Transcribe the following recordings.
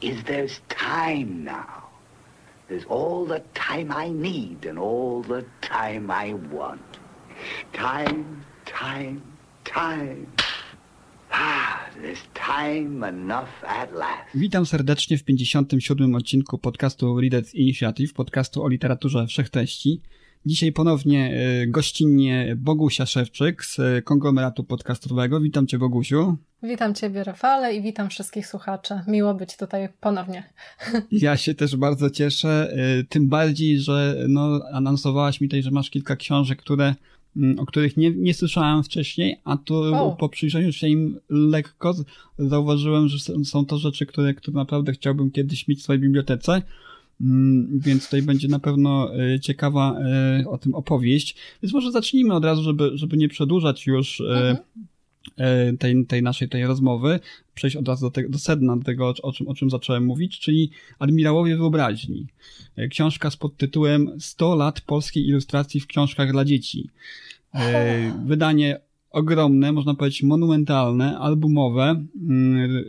is there's time now. There's all the time I need and all the time I want. Time, time, time. Ah, time enough at last. Witam serdecznie w 57. odcinku podcastu Readers Initiative, podcastu o literaturze wszechtreści. Dzisiaj ponownie e, gościnnie Bogusia Szewczyk z e, konglomeratu podcastowego. Witam Cię Bogusiu. Witam Ciebie Rafale i witam wszystkich słuchaczy. Miło być tutaj ponownie. Ja się też bardzo cieszę, e, tym bardziej, że no, anonsowałaś mi tutaj, że masz kilka książek, które mm, o których nie, nie słyszałem wcześniej, a tu o. po przyjrzeniu się im lekko zauważyłem, że są to rzeczy, które, które naprawdę chciałbym kiedyś mieć w swojej bibliotece. Mm, więc tutaj będzie na pewno e, ciekawa e, o tym opowieść. Więc może zacznijmy od razu, żeby, żeby nie przedłużać już e, mhm. tej, tej naszej tej rozmowy, przejść od razu do, te, do sedna, do tego, o czym, o czym zacząłem mówić, czyli Admirałowie Wyobraźni. Książka z podtytułem 100 lat polskiej ilustracji w książkach dla dzieci. Wydanie ogromne, można powiedzieć monumentalne, albumowe, mm,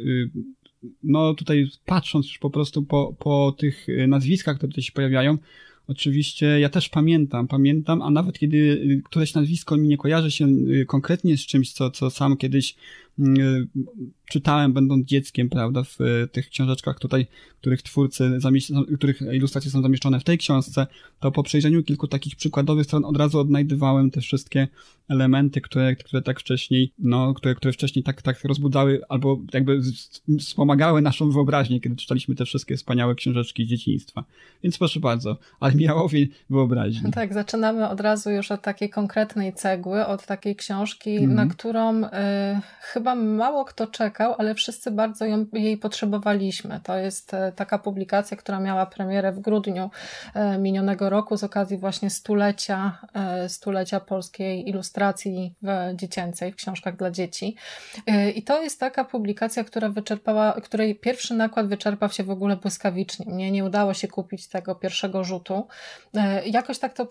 no tutaj patrząc już po prostu po, po tych e, nazwiskach, które tutaj się pojawiają, oczywiście ja też pamiętam, pamiętam, a nawet kiedy któreś nazwisko mi nie kojarzy się e, konkretnie z czymś, co, co sam kiedyś czytałem będąc dzieckiem, prawda, w e, tych książeczkach tutaj, których twórcy, których ilustracje są zamieszczone w tej książce, to po przejrzeniu kilku takich przykładowych stron od razu odnajdywałem te wszystkie elementy, które, które tak wcześniej, no, które, które wcześniej tak, tak rozbudzały albo jakby wspomagały naszą wyobraźnię, kiedy czytaliśmy te wszystkie wspaniałe książeczki z dzieciństwa. Więc proszę bardzo, admirałowie wyobraźni. Tak, zaczynamy od razu już od takiej konkretnej cegły, od takiej książki, mm -hmm. na którą y, chyba mało kto czeka, ale wszyscy bardzo ją, jej potrzebowaliśmy. To jest e, taka publikacja, która miała premierę w grudniu e, minionego roku z okazji właśnie stulecia, e, stulecia polskiej ilustracji w dziecięcej, w książkach dla dzieci. I to jest taka publikacja, która wyczerpała, której pierwszy nakład wyczerpał się w ogóle błyskawicznie. Mnie nie udało się kupić tego pierwszego rzutu. Jakoś tak to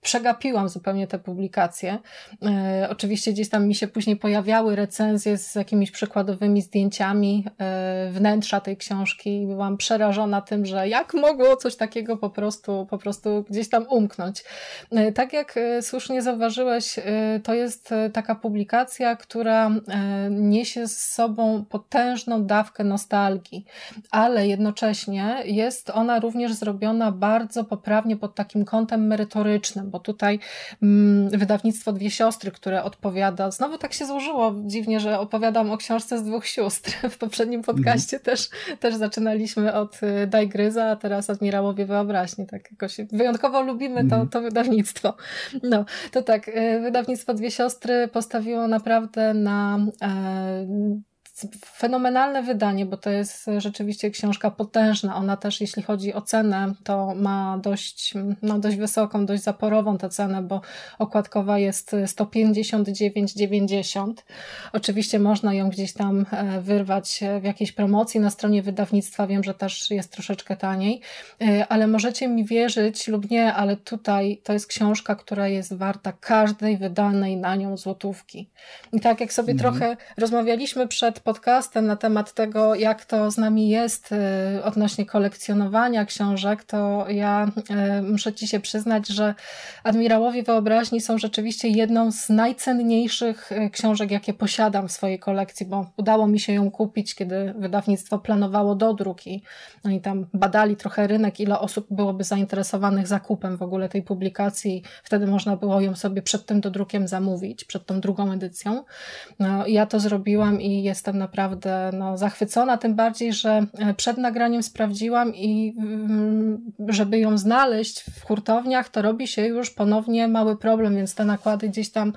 przegapiłam zupełnie te publikacje. E, oczywiście gdzieś tam mi się później pojawiały recenzje z jakimiś przykładowymi zdjęciami e, wnętrza tej książki i byłam przerażona tym, że jak mogło coś takiego po prostu, po prostu gdzieś tam umknąć. E, tak jak słusznie zauważyłeś, to jest taka publikacja, która niesie z sobą potężną dawkę nostalgii, ale jednocześnie jest ona również zrobiona bardzo poprawnie pod takim kątem merytorycznym bo tutaj mm, wydawnictwo Dwie Siostry, które odpowiada, znowu tak się złożyło dziwnie, że opowiadam o książce z dwóch sióstr. W poprzednim podcaście mhm. też, też zaczynaliśmy od y, Daj Gryza, a teraz Admirałowie Wyobraźni. Tak jakoś wyjątkowo lubimy to, mhm. to wydawnictwo. No, to tak, y, wydawnictwo Dwie Siostry postawiło naprawdę na e, fenomenalne wydanie, bo to jest rzeczywiście książka potężna. Ona też, jeśli chodzi o cenę, to ma dość, no dość wysoką, dość zaporową tę cenę, bo okładkowa jest 159,90. Oczywiście można ją gdzieś tam e, wyrwać w jakiejś promocji na stronie wydawnictwa. Wiem, że też jest troszeczkę taniej, e, ale możecie mi wierzyć lub nie, ale tutaj to jest książka, która jest warta każdej wydanej na nią złotówki. I tak jak sobie mhm. trochę rozmawialiśmy przed podcastem na temat tego, jak to z nami jest y, odnośnie kolekcjonowania książek, to ja y, muszę Ci się przyznać, że Admirałowie Wyobraźni są rzeczywiście jedną z najcenniejszych y, książek, jakie posiadam w swojej kolekcji, bo udało mi się ją kupić, kiedy wydawnictwo planowało dodruk i oni tam badali trochę rynek, ile osób byłoby zainteresowanych zakupem w ogóle tej publikacji. Wtedy można było ją sobie przed tym dodrukiem zamówić, przed tą drugą edycją. No, ja to zrobiłam i jestem naprawdę no, zachwycona, tym bardziej, że e, przed nagraniem sprawdziłam i mm, żeby ją znaleźć w hurtowniach, to robi się już ponownie mały problem, więc te nakłady gdzieś tam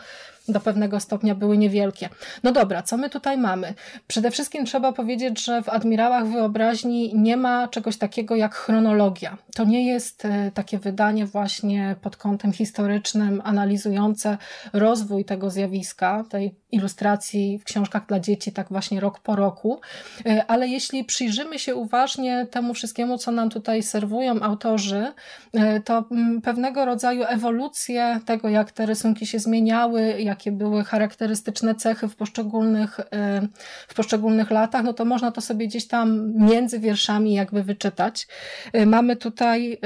do pewnego stopnia były niewielkie. No dobra, co my tutaj mamy? Przede wszystkim trzeba powiedzieć, że w Admirałach Wyobraźni nie ma czegoś takiego jak chronologia. To nie jest e, takie wydanie właśnie pod kątem historycznym, analizujące rozwój tego zjawiska, tej ilustracji w książkach dla dzieci, tak właśnie rok po roku. E, ale jeśli przyjrzymy się uważnie temu wszystkiemu, co nam tutaj serwują autorzy, e, to mm, pewnego rodzaju ewolucję tego, jak te rysunki się zmieniały, jakie były charakterystyczne cechy w poszczególnych, e, w poszczególnych latach, no to można to sobie gdzieś tam między wierszami jakby wyczytać. Mamy tutaj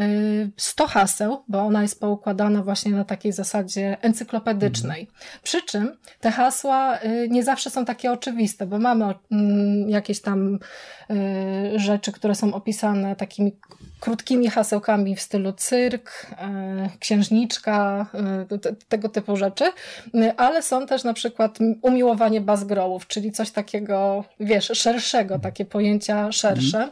100 haseł, bo ona jest poukładana właśnie na takiej zasadzie encyklopedycznej. Przy czym te hasła nie zawsze są takie oczywiste, bo mamy mm, jakieś tam rzeczy, które są opisane takimi krótkimi hasełkami w stylu cyrk, y, księżniczka, tego typu rzeczy, ale są też na przykład umiłowanie bazgrołów, czyli coś takiego, wiesz, szerszego, takie pojęcia szersze.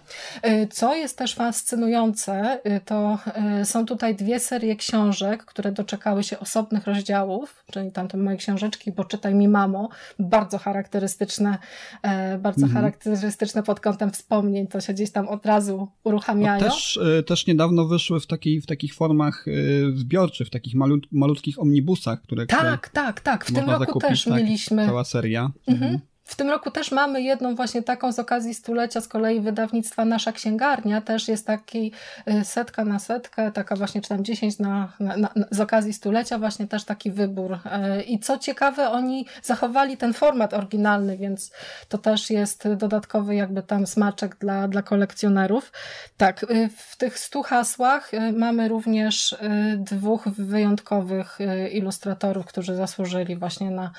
Co jest też fascynujące, to są tutaj dwie serie książek, które doczekały się osobnych rozdziałów, czyli tamte moje książeczki, bo czytaj mi mamo, bardzo charakterystyczne, e, bardzo mhm. charakterystyczne pod kątem wspomnień, to się gdzieś tam od razu uruchamiają. No też, e, też niedawno wyszły w, takiej, w takich formach e, zbiorczych, w takich malut, malutkich omnibusach, które Tak, które tak, tak. W tym roku zakupić, też tak, mieliśmy. Cała seria. Mhm. mhm. W tym roku też mamy jedną właśnie taką z okazji stulecia z kolei wydawnictwa Nasza Księgarnia. Też jest taki y, setka na setkę, taka właśnie czy tam 10 na, na, na, z okazji stulecia właśnie też taki wybór. Y, I co ciekawe, oni zachowali ten format oryginalny, więc to też jest dodatkowy jakby tam smaczek dla, dla kolekcjonerów. Tak, y, w tych stu hasłach mamy również dwóch wyjątkowych ilustratorów, którzy zasłużyli właśnie na,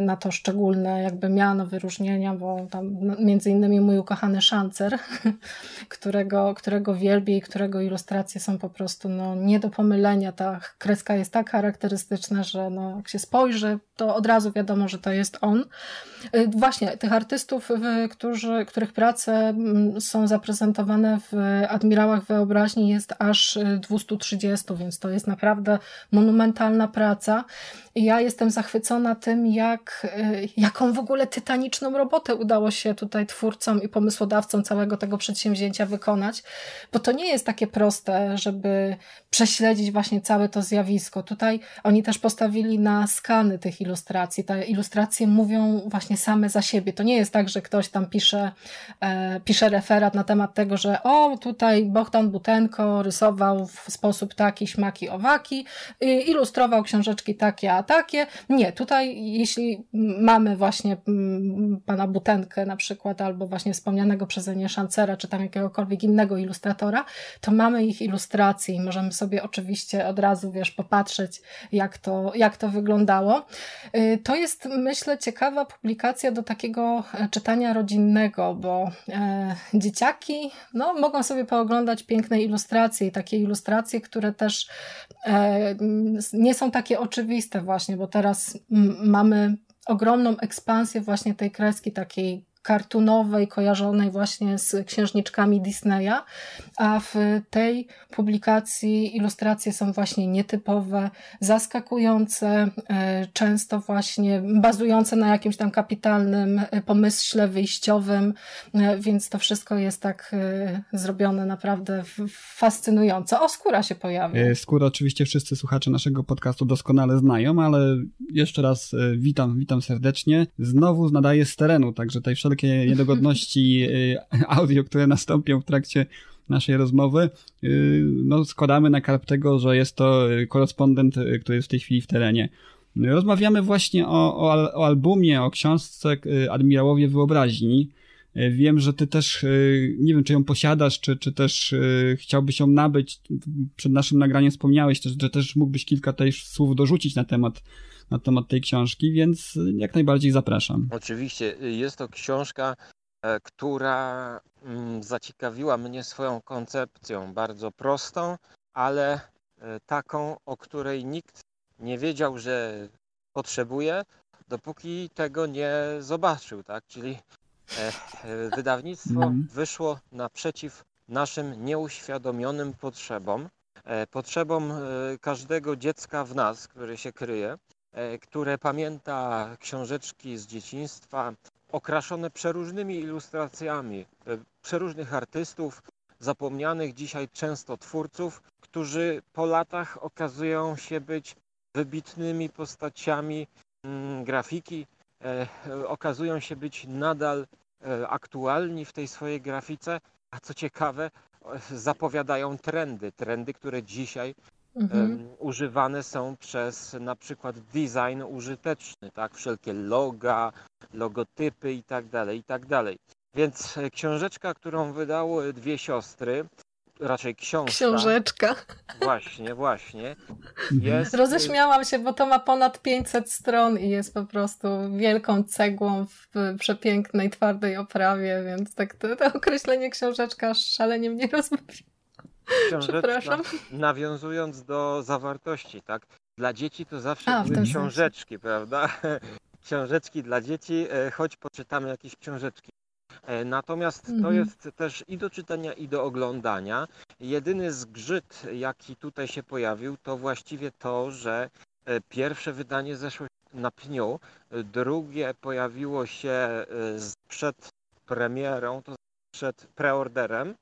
na to szczególne jakby miano miano wyróżnienia, bo tam między innymi mój ukochany szancer, którego, którego wielbię i którego ilustracje są po prostu no, nie do pomylenia. Ta kreska jest tak charakterystyczna, że no, jak się spojrzy, to od razu wiadomo, że to jest on. Y, właśnie, tych artystów, którzy, których prace są zaprezentowane w Admirałach Wyobraźni jest aż 230, więc to jest naprawdę monumentalna praca. Ja jestem zachwycona tym, jak, y, jaką w ogóle tytaniczną robotę udało się tutaj twórcom i pomysłodawcom całego tego przedsięwzięcia wykonać, bo to nie jest takie proste, żeby prześledzić właśnie całe to zjawisko. Tutaj oni też postawili na skany tych ilustracji. Te ilustracje mówią właśnie same za siebie. To nie jest tak, że ktoś tam pisze, e, pisze referat na temat tego, że o, tutaj Bogdan Butenko rysował w sposób taki, śmaki, owaki, ilustrował książeczki takie, takie. Nie, tutaj jeśli mamy właśnie mm, pana Butenkę na przykład, albo właśnie wspomnianego przeze mnie Szancera, czy tam jakiegokolwiek innego ilustratora, to mamy ich ilustracje i możemy sobie oczywiście od razu, wiesz, popatrzeć, jak to, jak to wyglądało. Y, to jest, myślę, ciekawa publikacja do takiego e, czytania rodzinnego, bo e, dzieciaki no, mogą sobie pooglądać piękne ilustracje i takie ilustracje, które też e, nie są takie oczywiste właśnie, bo teraz mamy ogromną ekspansję właśnie tej kreski takiej kartunowej, kojarzonej właśnie z księżniczkami Disneya, a w tej publikacji ilustracje są właśnie nietypowe, zaskakujące, e, często właśnie bazujące na jakimś tam kapitalnym e, pomyśle wyjściowym, e, więc to wszystko jest tak zrobione naprawdę fascynująco. O, skóra się pojawi. Skóra oczywiście wszyscy słuchacze naszego podcastu doskonale znają, ale jeszcze raz witam, witam serdecznie. Znowu nadaję z terenu, także tutaj wszelkie niedogodności y, audio, które nastąpią w trakcie naszej rozmowy, y, no składamy na karp tego, że jest to y, korespondent, który jest w tej chwili w terenie. Rozmawiamy właśnie o, o, o albumie, o książce Admirałowie Wyobraźni. Wiem, że ty też, nie wiem, czy ją posiadasz, czy, czy też chciałbyś ją nabyć. Przed naszym nagraniem wspomniałeś że też mógłbyś kilka też słów dorzucić na temat na temat tej książki, więc jak najbardziej zapraszam. Oczywiście, jest to książka, e, która mm, zaciekawiła mnie swoją koncepcją, bardzo prostą, ale e, taką, o której nikt nie wiedział, że potrzebuje, dopóki tego nie zobaczył, tak? Czyli e, wydawnictwo mm. wyszło naprzeciw naszym nieuświadomionym potrzebom, potrzebom każdego dziecka w nas, które się kryje. E, które pamięta książeczki z dzieciństwa, okraszone przeróżnymi ilustracjami e, przeróżnych artystów, zapomnianych dzisiaj często twórców, którzy po latach okazują się być wybitnymi postaciami mm, grafiki, e, okazują się być nadal aktualni w tej swojej grafice, a co ciekawe, zapowiadają trendy, trendy, które dzisiaj mhm. używane są przez na przykład design użyteczny, tak? Wszelkie loga, logotypy i tak dalej, i tak dalej. Więc e, książeczka, którą wydały dwie siostry, raczej książka. Książeczka. Właśnie, właśnie. Jest... Roześmiałam się, bo to ma ponad 500 stron i jest po prostu wielką cegłą w przepięknej, twardej oprawie, więc tak to, to określenie książeczka szalenie mnie rozbawi. Przepraszam. Nawiązując do zawartości, tak? Dla dzieci to zawsze A, były książeczki, sensie. prawda? Książeczki dla dzieci, e, choć poczytamy jakieś książeczki. E, natomiast to mhm. jest też i do czytania, i do oglądania. Jedyny zgrzyt, jaki tutaj się pojawił, to właściwie to, że e, pierwsze wydanie zeszło na pniu, drugie pojawiło się przed premierą, to przed preorderem,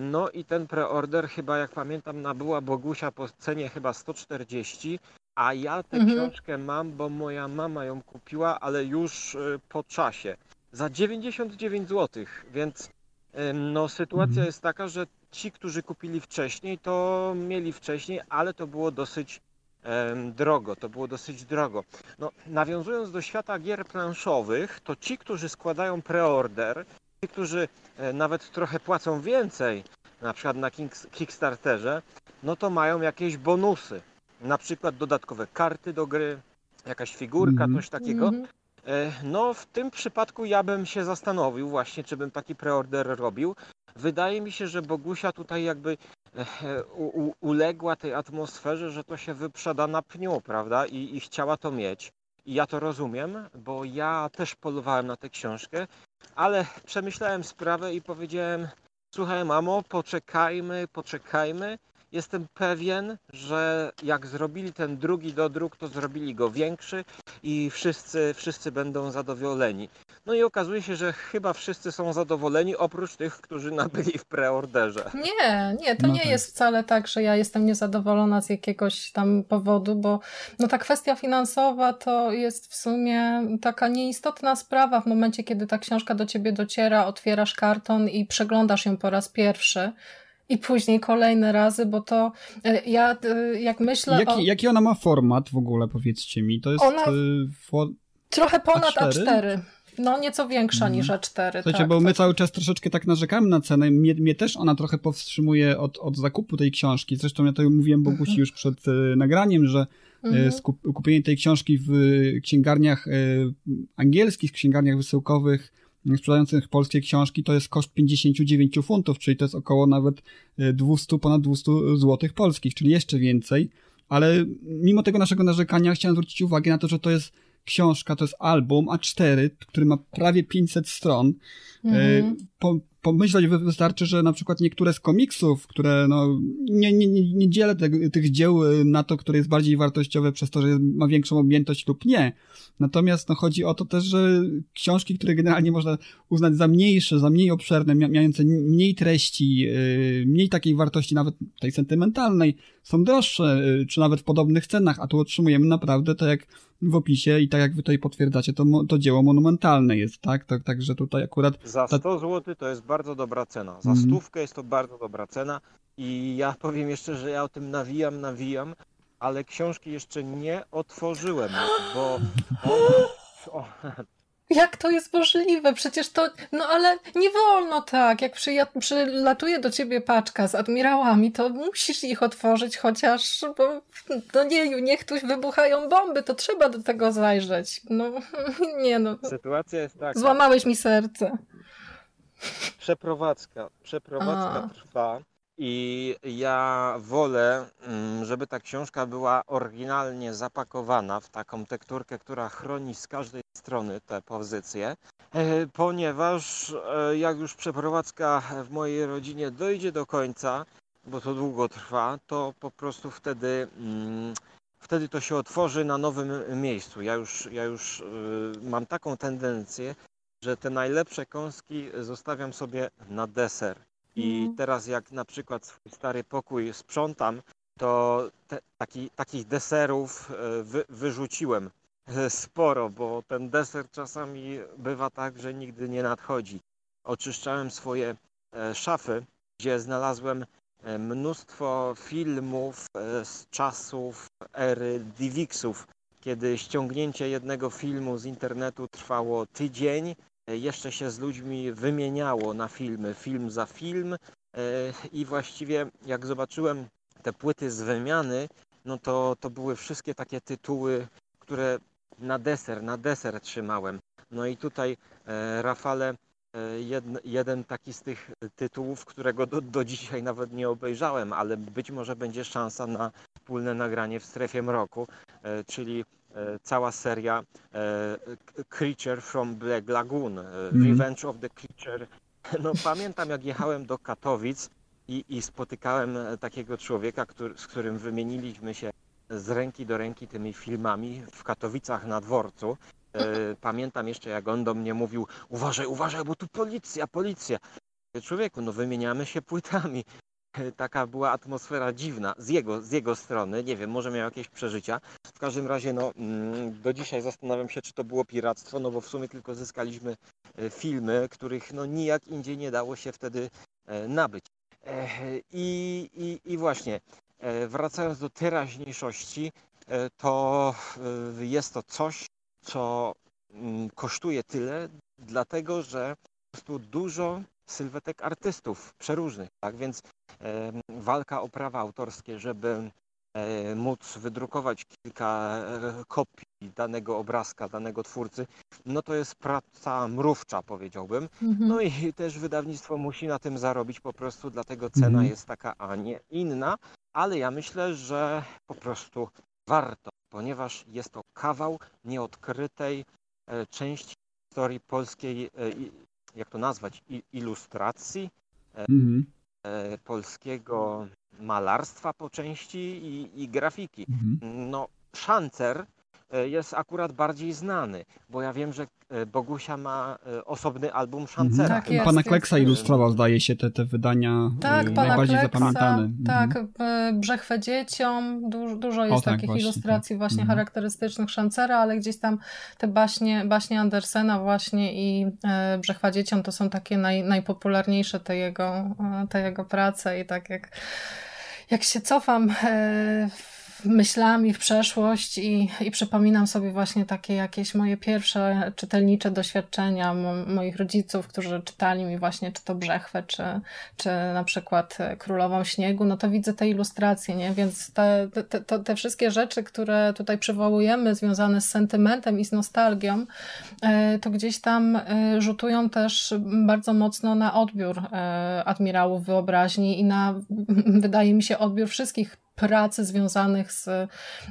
no i ten preorder chyba, jak pamiętam, nabyła Bogusia po cenie chyba 140, a ja tę mhm. książkę mam, bo moja mama ją kupiła, ale już e, po czasie. Za 99 zł, więc no sytuacja mhm. jest taka, że ci, którzy kupili wcześniej, to mieli wcześniej, ale to było dosyć drogo, to było dosyć drogo. No, nawiązując do świata gier planszowych, to ci, którzy składają preorder, Ci, którzy e, nawet trochę płacą więcej, na przykład na Kickstarterze, no to mają jakieś bonusy. Na przykład dodatkowe karty do gry, jakaś figurka, mm -hmm. coś takiego. Mm -hmm. No w tym przypadku ja bym się zastanowił właśnie, czy bym taki preorder robił. Wydaje mi się, że Bogusia tutaj jakby e, u, uległa tej atmosferze, że to się wyprzeda na pniu, prawda? I, I chciała to mieć. I ja to rozumiem, bo ja też polowałem na tę książkę ale przemyślałem sprawę i powiedziałem, słuchaj mamo, poczekajmy, poczekajmy. Jestem pewien, że jak zrobili ten drugi dodruk, to zrobili go większy i wszyscy, wszyscy będą zadowoleni. No i okazuje się, że chyba wszyscy są zadowoleni, oprócz tych, którzy nabyli w preorderze. Nie, nie, to no nie tak. jest wcale tak, że ja jestem niezadowolona z jakiegoś tam powodu, bo no ta kwestia finansowa to jest w sumie taka nieistotna sprawa w momencie, kiedy ta książka do ciebie dociera, otwierasz karton i przeglądasz ją po raz pierwszy i później kolejne razy, bo to e, ja e, jak myślę jaki, o... Jaki ona ma format w ogóle, powiedzcie mi? To jest... Ona... E, for... Trochę ponad A4. A4. No, nieco większa niż A4. Słuchajcie, tak, bo my cały czas troszeczkę tak narzekamy na cenę. Mnie, mnie też ona trochę powstrzymuje od, od zakupu tej książki. Zresztą ja to mówiłem Bogusi mhm. już przed y, nagraniem, że mhm. skup, kupienie tej książki w księgarniach y, angielskich, księgarniach wysyłkowych sprzedających polskie książki to jest koszt 59 funtów, czyli to jest około nawet 200, ponad 200 złotych polskich, czyli jeszcze więcej. Ale mimo tego naszego narzekania chciałem zwrócić uwagę na to, że to jest książka, to jest album A4, który ma prawie 500 stron. Mm. Po, pomyśleć wystarczy, że na przykład niektóre z komiksów, które no, nie, nie, nie, dzielę te, tych dzieł na to, które jest bardziej wartościowe przez to, że ma większą objętość lub nie. Natomiast no, chodzi o to też, że książki, które generalnie można uznać za mniejsze, za mniej obszerne, mające mniej treści, yy, mniej takiej wartości nawet tej sentymentalnej, są droższe, yy, czy nawet w podobnych cenach, a tu otrzymujemy naprawdę tak jak w opisie i tak jak wy tutaj potwierdzacie, to, to dzieło monumentalne jest, tak? tak także tutaj akurat... Za 100 ta... zł to jest bardzo dobra cena. Za mm. stówkę jest to bardzo dobra cena i ja powiem jeszcze, że ja o tym nawijam, nawijam, ale książki jeszcze nie otworzyłem, bo... O, jak to jest możliwe? Przecież to, no ale nie wolno tak. Jak przylatuje do ciebie paczka z admirałami, to musisz ich otworzyć chociaż, bo no nie, niech tu wybuchają bomby, to trzeba do tego zajrzeć. No nie no. Sytuacja jest taka. Złamałeś mi serce. Przeprowadzka, przeprowadzka A. trwa. I ja wolę, mm, żeby ta książka była oryginalnie zapakowana w taką tekturkę, która chroni z każdej strony te pozycje, e, ponieważ e, jak już przeprowadzka w mojej rodzinie dojdzie do końca, bo to długo trwa, to po prostu wtedy mm, wtedy to się otworzy na nowym miejscu. Ja już, ja już mam taką tendencję, że te najlepsze kąski zostawiam sobie na deser. I mhm. teraz jak na przykład swój stary pokój sprzątam, to te, taki, takich deserów e, wy, wyrzuciłem e, sporo, bo ten deser czasami bywa tak, że nigdy nie nadchodzi. Oczyszczałem swoje e, szafy, gdzie znalazłem mnóstwo filmów z czasów ery DivXów, kiedy ściągnięcie jednego filmu z internetu trwało tydzień, jeszcze się z ludźmi wymieniało na filmy, film za film i właściwie jak zobaczyłem te płyty z wymiany, no to, to były wszystkie takie tytuły, które na deser, na deser trzymałem. No i tutaj e, Rafale, e, jeden, taki z tych tytułów, którego do, do dzisiaj nawet nie obejrzałem, ale być może będzie szansa na wspólne nagranie w strefie mroku, e, czyli e, cała seria e, Creature from Black Lagoon, mm. Revenge of the Creature. No pamiętam jak jechałem do Katowic i, i spotykałem e, takiego człowieka, który, z którym wymieniliśmy się z ręki do ręki tymi filmami w Katowicach na dworcu. E, pamiętam jeszcze, jak on do mnie mówił: Uważaj, uważaj, bo tu policja, policja. Człowieku, no wymieniamy się płytami. E, taka była atmosfera dziwna z jego, z jego strony. Nie wiem, może miał jakieś przeżycia. W każdym razie, no, mm, do dzisiaj zastanawiam się, czy to było piractwo, no bo w sumie tylko zyskaliśmy filmy, których no nijak indziej nie dało się wtedy nabyć. I, i, I właśnie, e, wracając do teraźniejszości, e, to e, jest to coś, co mm, kosztuje tyle, dlatego że po prostu dużo sylwetek artystów przeróżnych, tak? Więc walka o prawa autorskie, żeby E, móc wydrukować kilka e, kopii danego obrazka, danego twórcy, no to jest praca mrówcza, powiedziałbym. Mhm. No i też wydawnictwo musi na tym zarobić po prostu, dlatego cena mhm. jest taka, a nie inna, ale ja myślę, że po prostu warto, ponieważ jest to kawał nieodkrytej e, części historii polskiej, jak to nazwać, ilustracji, mhm. polskiego malarstwa po części i, i grafiki. Mhm. No, szancer e, jest akurat bardziej znany, bo ja wiem, że e, Bogusia ma e, osobny album mhm. Szancera. Tak, jest, Pana Kleksa ilustrował, zdaje się, te, te wydania tak, najbardziej Kleksa, zapamiętane. Tak, mhm. Brzechwę dzieciom, dużo, dużo jest o, tak, takich właśnie, ilustracji tak. właśnie mhm. charakterystycznych Szancera, ale gdzieś tam te baśnie, baśnie Andersena właśnie i Brzechwa dzieciom to są takie naj, najpopularniejsze te jego, te jego prace i tak jak jak się cofam e, myślami w przeszłość i, i przypominam sobie właśnie takie jakieś moje pierwsze czytelnicze doświadczenia mo, moich rodziców, którzy czytali mi właśnie czy to Brzechwę, czy, czy na przykład Królową Śniegu, no to widzę te ilustracje, nie? Więc te, te, te, te wszystkie rzeczy, które tutaj przywołujemy, związane z sentymentem i z nostalgią, e, to gdzieś tam e, rzutują też bardzo mocno na odbiór admirałów wyobraźni i na, wydaje mi się, odbiór wszystkich pracy związanych z,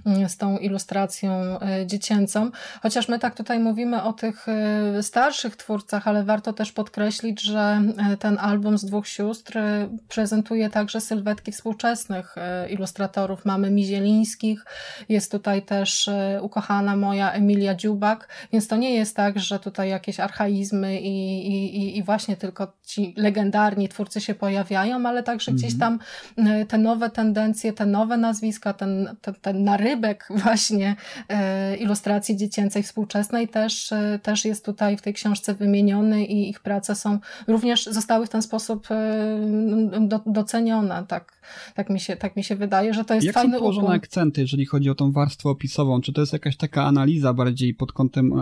mm, z tą ilustracją e, dziecięcą. Chociaż my tak tutaj mówimy o tych e, starszych twórcach, ale warto też podkreślić, że e, ten album z dwóch sióstr prezentuje także sylwetki współczesnych ilustratorów. Mamy Mizielińskich, jest tutaj też ukochana moja Emilia Dziubak, więc to nie jest tak, że tutaj jakieś archaizmy i, i, i właśnie tylko ci legendarni twórcy się pojawiają, ale także gdzieś mhm. tam te nowe tendencje, te nowe nazwiska, ten, ten, ten narybek właśnie e, ilustracji dziecięcej współczesnej też, e, też jest tutaj w tej książce wymieniony i ich prace są również zostały w ten sposób e, do, docenione. Tak, tak, mi się, tak mi się wydaje, że to jest Jak fajny są położone ukłon. akcenty, jeżeli chodzi o tą warstwę opisową? Czy to jest jakaś taka analiza bardziej pod kątem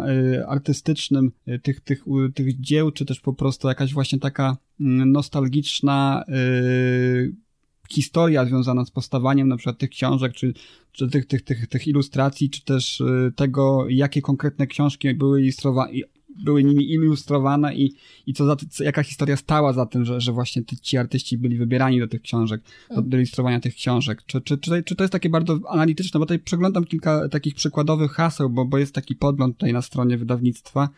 artystycznym tych, tych, tych dzieł, czy też po prostu jakaś właśnie taka mm, nostalgiczna historia związana z powstawaniem na przykład tych książek, czy, czy tych, tych, tych, tych ilustracji, czy też y, tego, jakie konkretne książki były ilustrowane, były nimi ilustrowane i, i co, za, co jaka historia stała za tym, że, że właśnie ci artyści byli wybierani do tych książek, do, do ilustrowania tych książek. Czy, czy, czy, czy to jest takie bardzo analityczne, bo tutaj przeglądam kilka takich przykładowych haseł, bo, bo jest taki podgląd tutaj na stronie wydawnictwa.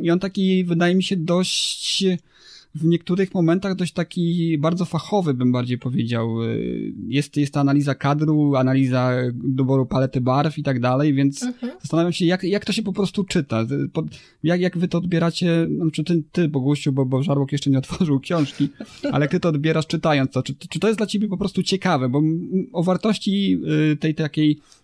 I on taki wydaje mi się dość w niektórych momentach dość taki bardzo fachowy, bym bardziej powiedział. Jest, jest ta analiza kadru, analiza doboru palety barw i tak dalej, więc mhm. zastanawiam się, jak, jak to się po prostu czyta. Jak, jak wy to odbieracie, znaczy ty, ty Bogusiu, bo, bo Żarłok jeszcze nie otworzył książki, ale ty to odbierasz czytając to? Czy, czy to jest dla ciebie po prostu ciekawe? Bo o wartości y, tej takiej Y,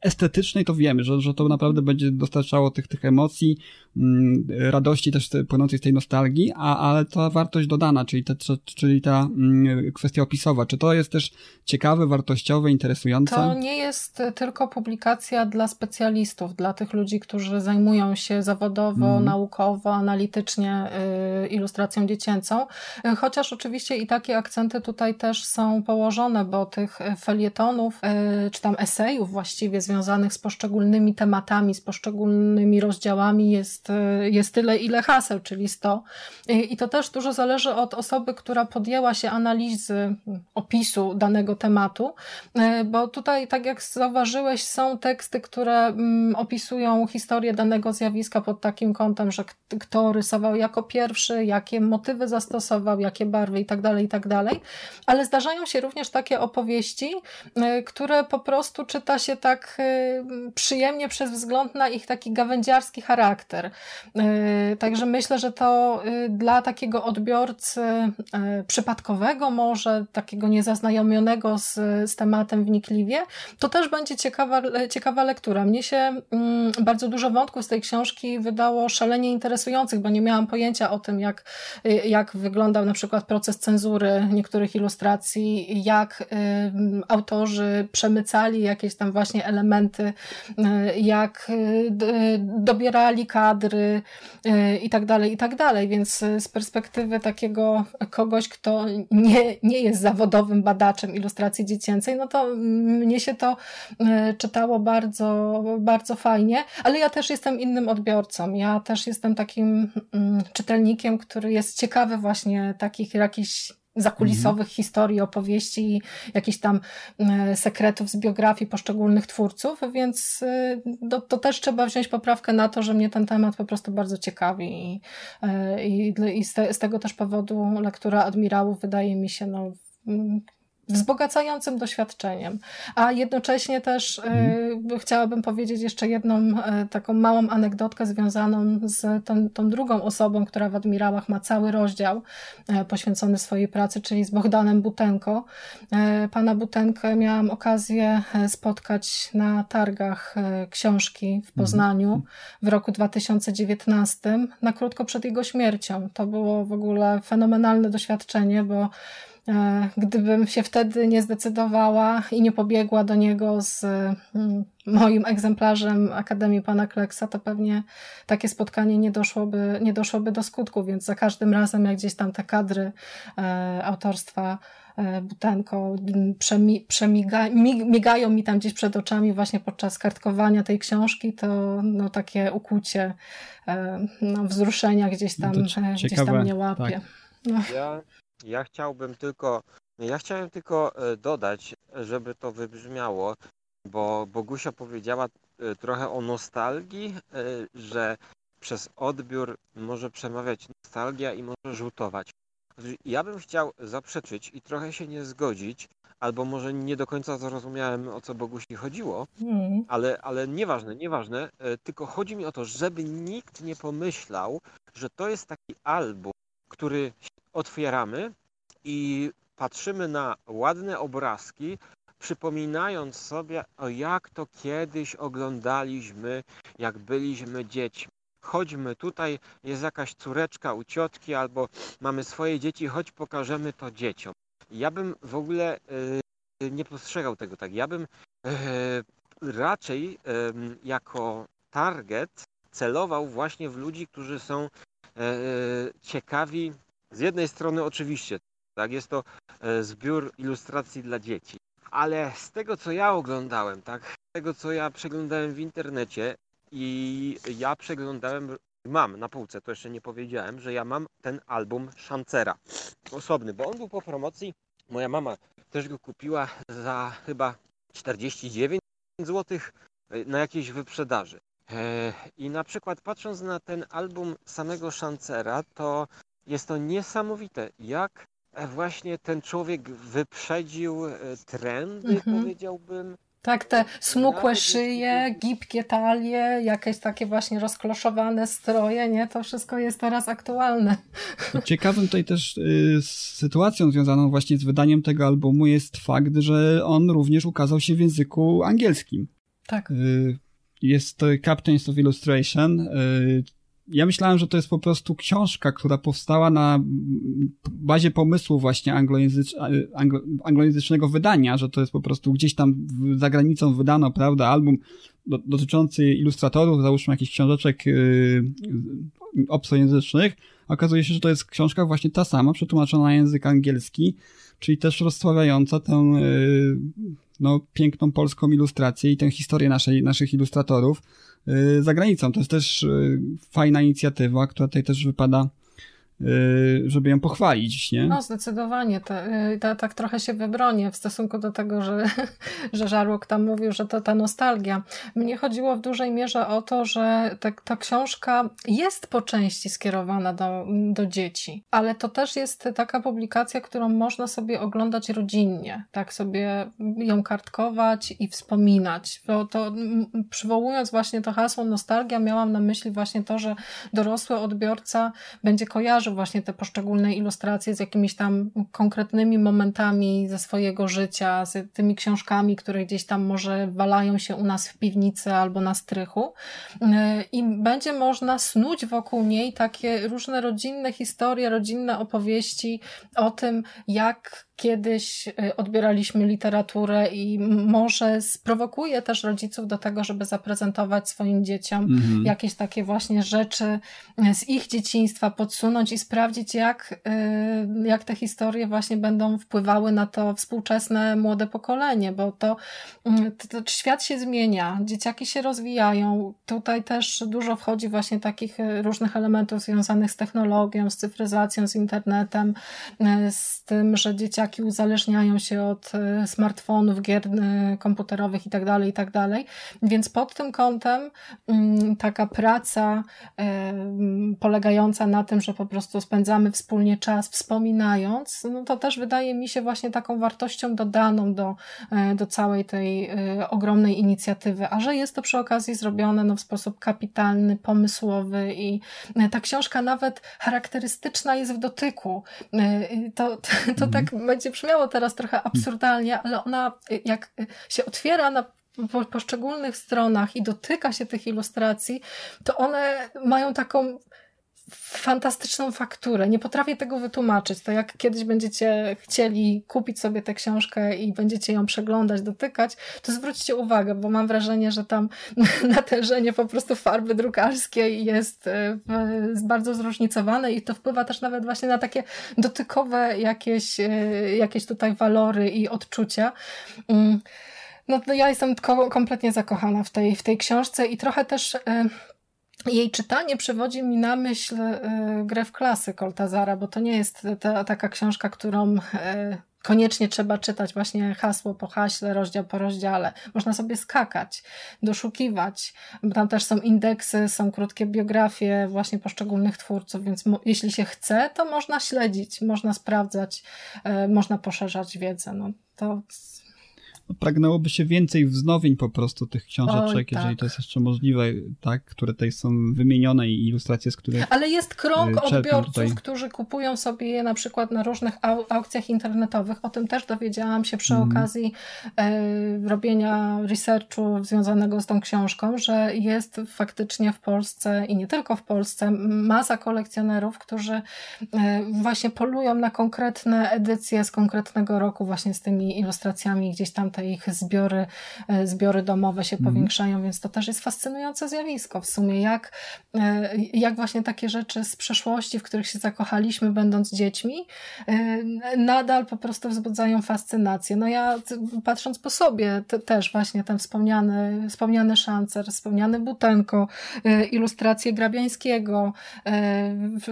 estetycznej to wiemy, że, że to naprawdę będzie dostarczało tych, tych emocji, mm, radości też płynącej z tej nostalgii, a, ale ta wartość dodana, czyli, te, czyli ta mm, kwestia opisowa, czy to jest też ciekawe, wartościowe, interesujące? To nie jest tylko publikacja dla specjalistów, dla tych ludzi, którzy zajmują się zawodowo, mm. naukowo, analitycznie y, ilustracją dziecięcą, chociaż oczywiście i takie akcenty tutaj też są położone, bo tych felietonów, y, czy tam esejów właśnie właściwie związanych z poszczególnymi tematami, z poszczególnymi rozdziałami jest, jest tyle, ile haseł, czyli 100. I to też dużo zależy od osoby, która podjęła się analizy opisu danego tematu, bo tutaj, tak jak zauważyłeś, są teksty, które mm, opisują historię danego zjawiska pod takim kątem, że kto rysował jako pierwszy, jakie motywy zastosował, jakie barwy itd., tak itd., tak ale zdarzają się również takie opowieści, y, które po prostu czyta się tak y, przyjemnie przez wzgląd na ich taki gawędziarski charakter. Y, także myślę, że to y, dla takiego odbiorcy przypadkowego, może takiego niezaznajomionego z, z tematem wnikliwie, to też będzie ciekawa, ciekawa lektura. Mnie się mm, bardzo dużo wątków z tej książki wydało szalenie interesujących, bo nie miałam pojęcia o tym, jak, jak wyglądał na przykład proces cenzury niektórych ilustracji, jak autorzy przemycali jakieś tam właśnie elementy, e, jak e, dobierali kadry e, i tak dalej, i tak dalej. Więc z perspektywy takiego kogoś, kto nie, nie jest zawodowym badaczem ilustracji dziecięcej, no to mnie się to czytało bardzo, bardzo fajnie, ale ja też jestem innym odbiorcą. Ja też jestem takim mm, czytelnikiem, który jest ciekawy właśnie takich jakichś zakulisowych mhm. historii, opowieści, jakichś tam e, sekretów z biografii poszczególnych twórców, więc e, to, to, też trzeba wziąć poprawkę na to, że mnie ten temat po prostu bardzo ciekawi i, e, i, i z, te, z tego też powodu lektura Admirałów wydaje mi się no, wzbogacającym doświadczeniem. A jednocześnie też y, chciałabym powiedzieć jeszcze jedną y, taką małą anegdotkę związaną z tą, tą, drugą osobą, która w Admirałach ma cały rozdział y, poświęcony swojej pracy, czyli z Bogdanem Butenko. Pana Butenkę miałam okazję spotkać na targach książki w Poznaniu w roku 2019, na krótko przed jego śmiercią. To było w ogóle fenomenalne doświadczenie, bo E, gdybym się wtedy nie zdecydowała i nie pobiegła do niego z mm, moim egzemplarzem Akademii Pana Kleksa, to pewnie takie spotkanie nie doszłoby, nie doszłoby do skutku, więc za każdym razem, jak gdzieś tam te kadry e, autorstwa e, Butenko przemi, przemiga, migają mi tam gdzieś przed oczami właśnie podczas kartkowania tej książki, to no, takie ukucie no, wzruszenia gdzieś tam, no gdzieś tam mnie łapie. Tak. No. Ja ja chciałbym tylko, ja chciałem tylko e, dodać, żeby to wybrzmiało, bo Bogusia powiedziała e, trochę o nostalgii, e, że przez odbiór może przemawiać nostalgia i może rzutować. Ja bym chciał zaprzeczyć i trochę się nie zgodzić, albo może nie do końca zrozumiałem o co Bogusi chodziło, mm. ale, ale nieważne, nieważne, tylko chodzi mi o to, żeby nikt nie pomyślał, że to jest taki album, który otwieramy i patrzymy na ładne obrazki, przypominając sobie, o jak to kiedyś oglądaliśmy, jak byliśmy dziećmi. Chodźmy, tutaj jest jakaś córeczka u ciotki, albo mamy swoje dzieci, choć pokażemy to dzieciom. Ja bym w ogóle yy, nie postrzegał tego tak. Ja bym yy, raczej yy, jako target celował właśnie w ludzi, którzy są ciekawi z jednej strony oczywiście, tak, jest to e, zbiór ilustracji dla dzieci, ale z tego co ja oglądałem, tak, z tego co ja przeglądałem w internecie i ja przeglądałem, mam na półce, to jeszcze nie powiedziałem, że ja mam ten album Szancera osobny, bo on był po promocji, moja mama też go kupiła za chyba 49 zł e, na jakiejś wyprzedaży. E, I na przykład patrząc na ten album samego Szancera, to jest to niesamowite, jak właśnie ten człowiek wyprzedził trendy, mhm. powiedziałbym. Tak, te smukłe szyje, gibkie talie, jakieś takie właśnie rozkloszowane stroje, nie? To wszystko jest teraz aktualne. Ciekawym tutaj też y, sytuacją związaną właśnie z wydaniem tego albumu jest fakt, że on również ukazał się w języku angielskim. Tak. Y, jest to Captains of Illustration, y, ja myślałem, że to jest po prostu książka, która powstała na bazie pomysłu właśnie anglojęzycz, anglo, anglojęzycznego wydania, że to jest po prostu gdzieś tam za granicą wydano, prawda, album do, dotyczący ilustratorów, załóżmy jakichś książeczek yy, obcojęzycznych. Okazuje się, że to jest książka właśnie ta sama, przetłumaczona na język angielski, czyli też rozsławiająca tę yy, no, piękną polską ilustrację i tę historię naszej, naszych ilustratorów za granicą. To jest też y, fajna inicjatywa, która tutaj też wypada Y, żeby ją pochwalić, nie? No, zdecydowanie. Y, tak trochę się wybronię w stosunku do tego, że, że Żarłok tam mówił, że to ta nostalgia. Mnie chodziło w dużej mierze o to, że ta, ta książka jest po części skierowana do, do dzieci, ale to też jest taka publikacja, którą można sobie oglądać rodzinnie, tak sobie ją kartkować i wspominać. Bo to przywołując właśnie to hasło nostalgia, miałam na myśli właśnie to, że dorosły odbiorca będzie kojarzył kojarzy właśnie te poszczególne ilustracje z jakimiś tam konkretnymi momentami ze swojego życia, z tymi książkami, które gdzieś tam może walają się u nas w piwnicy albo na strychu. I będzie można snuć wokół niej takie różne rodzinne historie, rodzinne opowieści o tym, jak kiedyś y, odbieraliśmy literaturę i może sprowokuje też rodziców do tego, żeby zaprezentować swoim dzieciom mhm. jakieś takie właśnie rzeczy z ich dzieciństwa, podsunąć i sprawdzić, jak, y, jak te historie właśnie będą wpływały na to współczesne młode pokolenie, bo to, mm, to, to świat się zmienia, dzieciaki się rozwijają. Tutaj też dużo wchodzi właśnie takich y, różnych elementów związanych z technologią, z cyfryzacją, z internetem, z tym, że dzieciaki dzieciaki uzależniają się od e, smartfonów, gier e, komputerowych itd., tak itd. Tak Więc pod tym kątem mm, taka praca e, polegająca na tym, że po prostu spędzamy wspólnie czas wspominając, no to też wydaje mi się właśnie taką wartością dodaną do, do całej tej ogromnej inicjatywy, a że jest to przy okazji zrobione no, w sposób kapitalny, pomysłowy i ta książka nawet charakterystyczna jest w dotyku. To, to, to mhm. tak będzie brzmiało teraz trochę absurdalnie, ale ona jak się otwiera na poszczególnych stronach i dotyka się tych ilustracji, to one mają taką fantastyczną fakturę. Nie potrafię tego wytłumaczyć. To jak kiedyś będziecie chcieli kupić sobie tę książkę i będziecie ją przeglądać, dotykać, to zwróćcie uwagę, bo mam wrażenie, że tam natężenie po prostu farby drukarskiej jest, jest e, bardzo zróżnicowane i to wpływa też nawet właśnie na takie dotykowe jakieś, e, jakieś tutaj walory i odczucia. Mm. No to ja jestem kompletnie zakochana w tej, w tej książce i trochę też e, jej czytanie przywodzi mi na myśl y, grę w klasy Koltazara, bo to nie jest ta, taka książka, którą y, koniecznie trzeba czytać właśnie hasło po haśle, rozdział po rozdziale. Można sobie skakać, doszukiwać, bo tam też są indeksy, są krótkie biografie właśnie poszczególnych twórców, więc jeśli się chce, to można śledzić, można sprawdzać, y, można poszerzać wiedzę. No, to pragnęłoby się więcej wznowień po prostu tych książeczek, Oj, jeżeli tak. to jest jeszcze możliwe, tak, które tutaj są wymienione i ilustracje, z których Ale jest krąg y, odbiorców, tutaj. którzy kupują sobie je na przykład na różnych au aukcjach internetowych. O tym też dowiedziałam się przy mm. okazji e, robienia researchu związanego z tą książką, że jest faktycznie w Polsce i nie tylko w Polsce masa kolekcjonerów, którzy e, właśnie polują na konkretne edycje z konkretnego roku właśnie z tymi ilustracjami gdzieś tam te ich zbiory, e, zbiory domowe się mhm. powiększają, więc to też jest fascynujące zjawisko w sumie, jak, e, jak właśnie takie rzeczy z przeszłości, w których się zakochaliśmy będąc dziećmi, e, nadal po prostu wzbudzają fascynację. No ja patrząc po sobie te, też właśnie ten wspomniany, wspomniany szancer, wspomniany Butenko, ilustracje Grabiańskiego,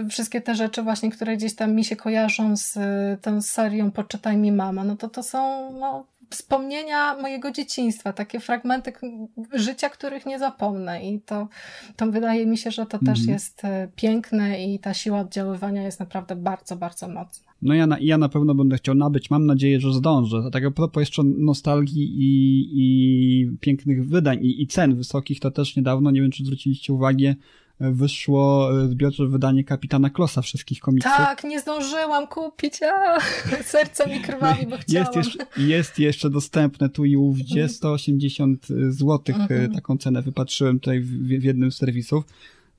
wszystkie te rzeczy właśnie, które gdzieś tam mi się kojarzą z tą serią Poczytaj mi mama, no to to są no, wspomnienia mojego dzieciństwa, takie fragmenty życia, których nie zapomnę i to, to wydaje mi się, że to też mhm. jest e, piękne i ta siła oddziaływania jest naprawdę bardzo, bardzo mocna. No ja na, ja na pewno będę chciał nabyć, mam nadzieję, że zdążę. Tak a propos jeszcze nostalgii i, i pięknych wydań i, i cen wysokich, to też niedawno, nie wiem czy zwróciliście uwagę, wyszło e, zbiorcze wydanie Kapitana Klosa wszystkich komiksów. Tak, nie zdążyłam kupić, a serce mi krwawi, bo chciałam. Jest jeszcze, jest jeszcze dostępne tu i ówdzie, 180 zł taką cenę wypatrzyłem tutaj w, w jednym z serwisów.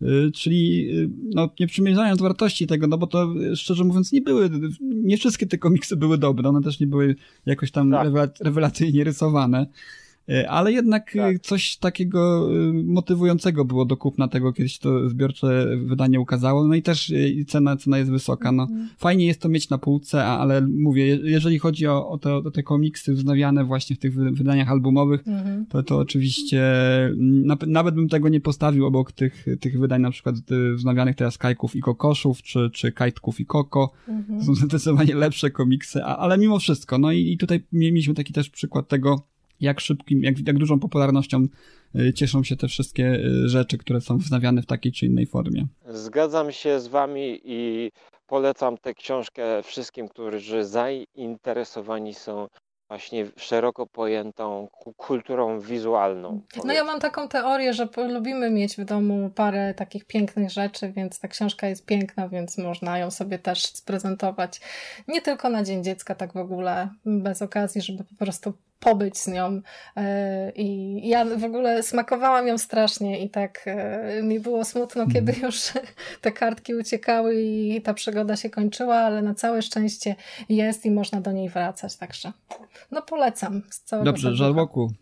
E, czyli no, nie przymierzając wartości tego, no bo to szczerze mówiąc nie były, nie wszystkie te komiksy były dobre, one też nie były jakoś tam tak. rewelacyjnie rysowane. E, ale jednak e, tak. coś takiego e, motywującego było do kupna tego, kiedyś to zbiorcze wydanie ukazało, no i też cena, cena jest wysoka, no. Mhm. Fajnie jest to mieć na półce, ale mówię, jeżeli chodzi o, o, te, o te komiksy wznawiane właśnie w tych wydaniach albumowych, mhm. to, to oczywiście nawet bym tego nie postawił obok tych, tych wydań na przykład wznawianych teraz Kajków i Kokoszów, czy, czy Kajtków i Koko. Mhm. Są zdecydowanie lepsze komiksy, ale mimo wszystko, no i, i tutaj mieliśmy taki też przykład tego, jak szybkim, jak, jak dużą popularnością y, cieszą się te wszystkie y, rzeczy, które są wznawiane w takiej czy innej formie. Zgadzam się z Wami i polecam tę książkę wszystkim, którzy zainteresowani są właśnie szeroko pojętą kulturą wizualną. No ja mam taką teorię, że lubimy mieć w domu parę takich pięknych rzeczy, więc ta książka jest piękna, więc można ją sobie też sprezentować nie tylko na Dzień Dziecka, tak w ogóle bez okazji, żeby po prostu pobyć z nią e, i ja w ogóle smakowałam ją strasznie i tak e, mi było smutno, mhm. kiedy już te kartki uciekały i ta przygoda się kończyła, ale na całe szczęście jest i można do niej wracać, także no polecam z całego Dobrze, Żarłoku,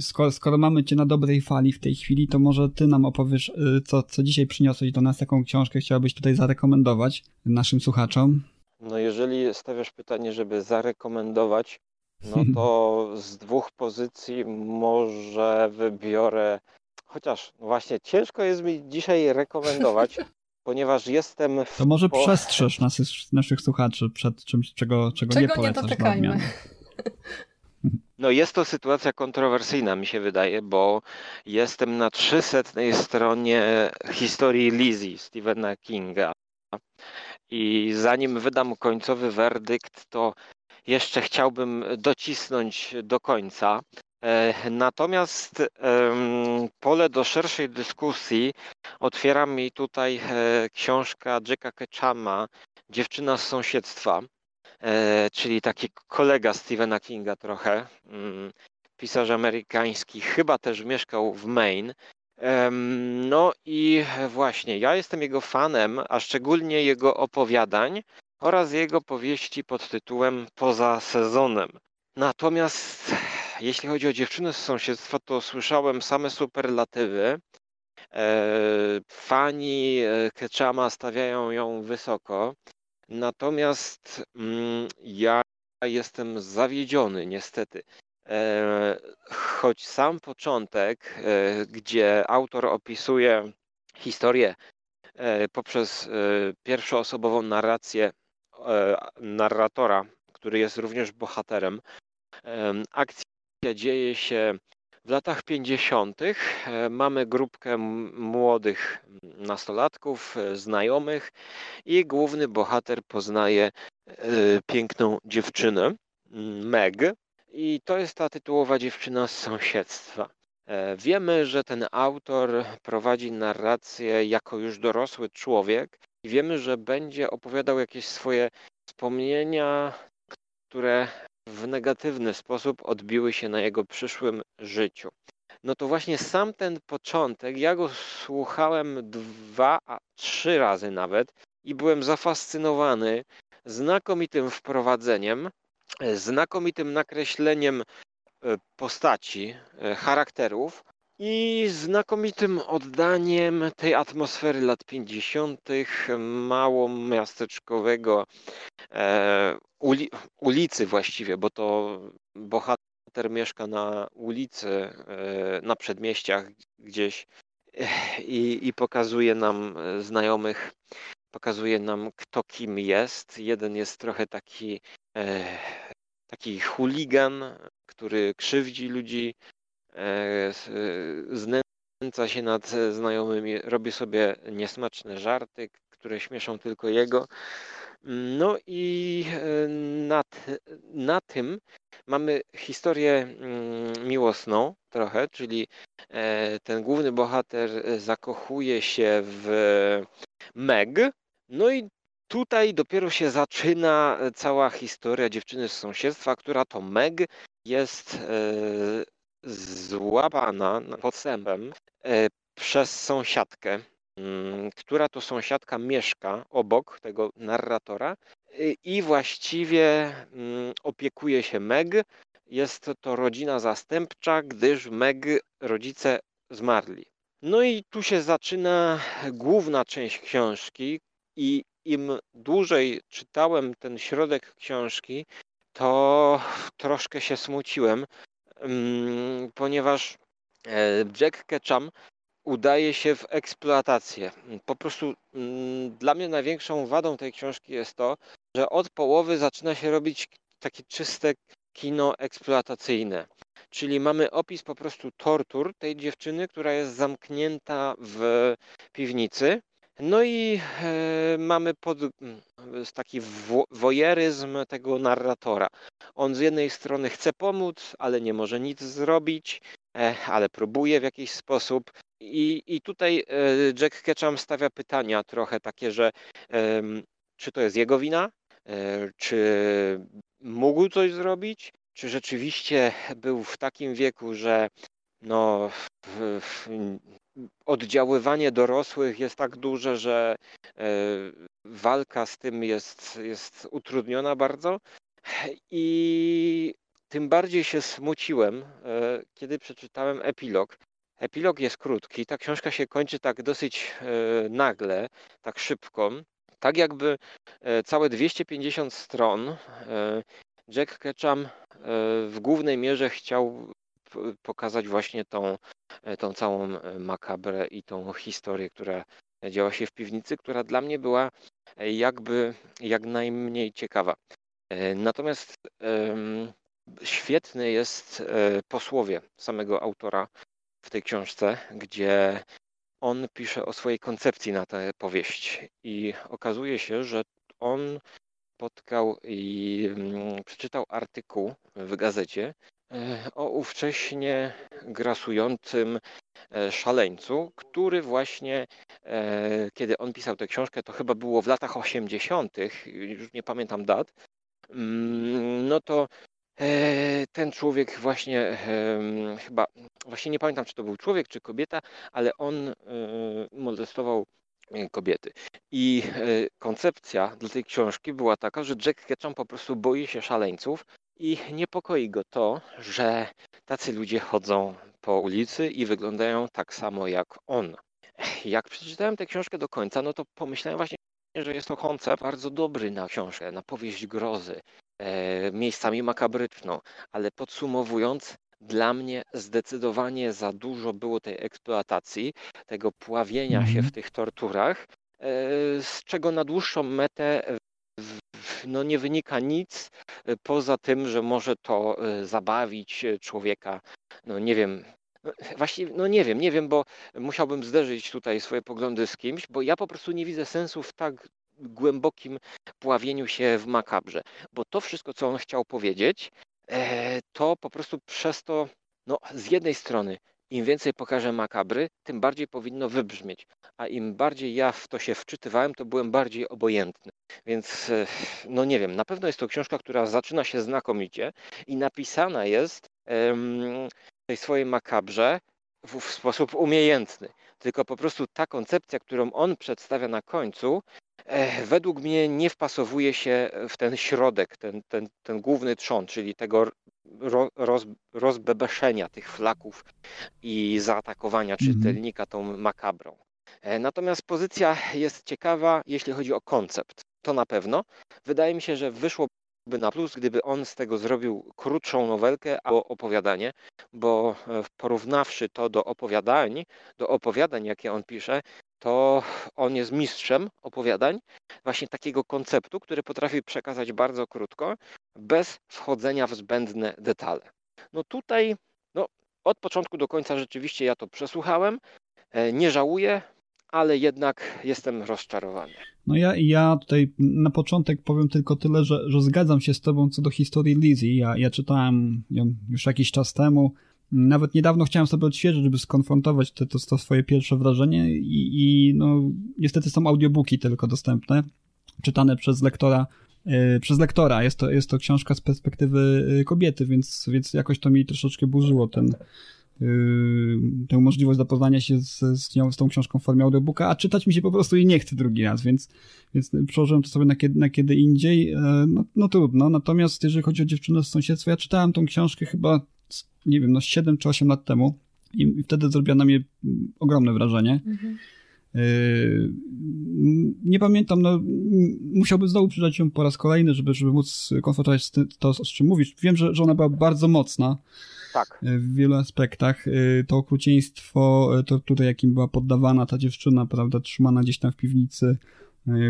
skoro, skoro mamy cię na dobrej fali w tej chwili, to może ty nam opowiesz, y, co, co dzisiaj przyniosłeś do nas, jaką książkę chciałbyś tutaj zarekomendować naszym słuchaczom? No jeżeli stawiasz pytanie, żeby zarekomendować, no to z dwóch pozycji może wybiorę, chociaż właśnie ciężko jest mi dzisiaj rekomendować, ponieważ jestem w... To może po... przestrzeż nas, naszych słuchaczy przed czymś, czego, czego, czego nie polecasz nie No jest to sytuacja kontrowersyjna, mi się wydaje, bo jestem na 300 stronie historii Lizzie Stephena Kinga. I zanim wydam końcowy werdykt, to jeszcze chciałbym docisnąć do końca. E, natomiast pole do szerszej dyskusji otwiera mi tutaj e, książka Jacka Ketchama Dziewczyna z sąsiedztwa, e, czyli taki kolega Stephena Kinga trochę, mm, pisarz amerykański, chyba też mieszkał w Maine. No i właśnie, ja jestem jego fanem, a szczególnie jego opowiadań, oraz jego powieści pod tytułem Poza sezonem. Natomiast jeśli chodzi o dziewczynę z sąsiedztwa, to słyszałem same superlatywy. E, fani e, Ketchama stawiają ją wysoko. Natomiast mm, ja jestem zawiedziony niestety. E, choć sam początek, gdzie autor opisuje historię poprzez pierwszoosobową narrację narratora, który jest również bohaterem. Akcja dzieje się w latach 50. E, mamy grupkę młodych nastolatków, e, znajomych i główny bohater poznaje piękną dziewczynę, Meg. I to jest ta tytułowa dziewczyna z sąsiedztwa. Wiemy, że ten autor prowadzi narrację jako już dorosły człowiek i wiemy, że będzie opowiadał jakieś swoje wspomnienia, które w negatywny sposób odbiły się na jego przyszłym życiu. No to właśnie sam ten początek, ja go słuchałem dwa, a trzy razy nawet i byłem zafascynowany znakomitym wprowadzeniem, znakomitym nakreśleniem e, postaci, e, charakterów, i znakomitym oddaniem tej atmosfery lat 50., mało miasteczkowego e, uli, ulicy właściwie, bo to bohater mieszka na ulicy, e, na przedmieściach gdzieś i, i pokazuje nam znajomych, pokazuje nam kto kim jest. Jeden jest trochę taki e, taki chuligan, który krzywdzi ludzi, znęca się nad znajomymi, robi sobie niesmaczne żarty, które śmieszą tylko jego. No i na, na tym mamy historię mm, miłosną trochę, czyli e, ten główny bohater zakochuje się w Meg. No i tutaj dopiero się zaczyna cała historia dziewczyny z sąsiedztwa, która to Meg jest e, złapana podstępem e, przez sąsiadkę Mm, która to sąsiadka mieszka obok tego narratora y, i właściwie mm, opiekuje się Meg. Jest to rodzina zastępcza, gdyż Meg rodzice zmarli. No i tu się zaczyna główna część książki i im dłużej czytałem ten środek książki, to troszkę się smuciłem, ponieważ e, Jack Ketchum udaje się w eksploatację. Po prostu mm, dla mnie największą wadą tej książki jest to, że od połowy zaczyna się robić takie czyste kino eksploatacyjne. Czyli mamy opis po prostu tortur tej dziewczyny, która jest zamknięta w piwnicy. No i e, mamy pod, mm, taki wo, wojeryzm tego narratora. On z jednej strony chce pomóc, ale nie może nic zrobić, e, ale próbuje w jakiś sposób. I, I tutaj e, Jack Ketchum stawia pytania trochę takie, że czy to jest jego wina, e, czy mógł coś zrobić, czy rzeczywiście był w takim wieku, że no, oddziaływanie dorosłych jest tak duże, że e, walka z tym jest, jest utrudniona bardzo. I tym bardziej się smuciłem, kiedy przeczytałem epilog, Epilog jest krótki, ta książka się kończy tak dosyć e, nagle, tak szybko. Tak jakby e, całe 250 stron e, Jack Ketchum w głównej mierze chciał pokazać właśnie tą, tą całą makabrę i tą historię, która działa się w piwnicy, która dla mnie była jakby jak najmniej ciekawa. Natomiast świetne jest posłowie samego autora w tej książce, gdzie on pisze o swojej koncepcji na tę powieść i okazuje się, że on spotkał i mm, przeczytał artykuł w gazecie e, o ówcześnie grasującym e, szaleńcu, który właśnie, e, kiedy on pisał tę książkę, to chyba było w latach 80., już nie pamiętam dat, mm, no to E, ten człowiek właśnie chyba, właśnie nie pamiętam, czy to był człowiek, czy kobieta, ale on e, molestował e, kobiety. I koncepcja dla tej książki była taka, że Jack Ketchum po prostu boi się szaleńców i niepokoi go to, że tacy ludzie chodzą po ulicy i wyglądają tak samo jak on. Jak przeczytałem tę książkę do końca, no to pomyślałem właśnie, że jest to koncept bardzo dobry na książkę, na powieść grozy, e, miejscami makabryczną, ale podsumowując, dla mnie zdecydowanie za dużo było tej eksploatacji, tego pławienia się mhm. w tych torturach, e, z czego na dłuższą metę no nie wynika nic e, poza tym, że może to e, zabawić człowieka, no nie wiem, no, Właściwie, no nie wiem, nie wiem, bo musiałbym zderzyć tutaj swoje poglądy z kimś, bo ja po prostu nie widzę sensu w tak głębokim pławieniu się w makabrze, bo to wszystko, co on chciał powiedzieć, e, to po prostu przez to, no z jednej strony, im więcej pokażę makabry, tym bardziej powinno wybrzmieć. A im bardziej ja w to się wczytywałem, to byłem bardziej obojętny. Więc, e, no nie wiem, na pewno jest to książka, która zaczyna się znakomicie i napisana jest w tej swojej makabrze w, w sposób umiejętny. Tylko po prostu ta koncepcja, którą on przedstawia na końcu, według mnie nie wpasowuje się w ten środek, ten, ten, ten główny trzon, czyli tego roz, rozbebeszenia tych flaków i zaatakowania mhm. czytelnika tą makabrą. E, natomiast pozycja jest ciekawa, jeśli chodzi o koncept. To na pewno. Wydaje mi się, że wyszło na plus, gdyby on z tego zrobił krótszą nowelkę albo opowiadanie, bo e, porównawszy to do opowiadań, do opowiadań, jakie on pisze, to on jest mistrzem opowiadań, właśnie takiego konceptu, który potrafi przekazać bardzo krótko, bez wchodzenia w zbędne detale. No tutaj, no, od początku do końca rzeczywiście ja to przesłuchałem, e, nie żałuję, ale jednak jestem rozczarowany. No ja, ja tutaj na początek powiem tylko tyle, że, że zgadzam się z tobą co do historii Lizzie. Ja, ja czytałem ją już jakiś czas temu. Nawet niedawno chciałem sobie odświeżyć, żeby skonfrontować te, to, to swoje pierwsze wrażenie i, i no niestety są audiobooki tylko dostępne, czytane przez lektora yy, przez lektora. Jest to, jest to książka z perspektywy e, kobiety, więc, więc jakoś to mi troszeczkę burzyło ten, tę możliwość zapoznania się z, z, nią, z tą książką w formie audiobooka, a czytać mi się po prostu jej nie chce drugi raz, więc, więc przełożyłem to sobie na kiedy, na kiedy indziej. Yy, no, no trudno. Natomiast jeżeli chodzi o dziewczynę z sąsiedztwa, ja czytałem tą książkę chyba, nie wiem, no 7 czy 8 lat temu i, i wtedy zrobiła na mnie ogromne wrażenie. Mhm. Yy, nie pamiętam, no, musiałbym znowu przeczytać ją po raz kolejny, żeby, żeby móc konfrontować to, z czym mówisz. Wiem, że, że ona była bardzo mocna, tak. E, w wielu aspektach. E, to okrucieństwo, e, to tutaj jakim była poddawana ta dziewczyna, prawda, trzymana gdzieś tam w piwnicy,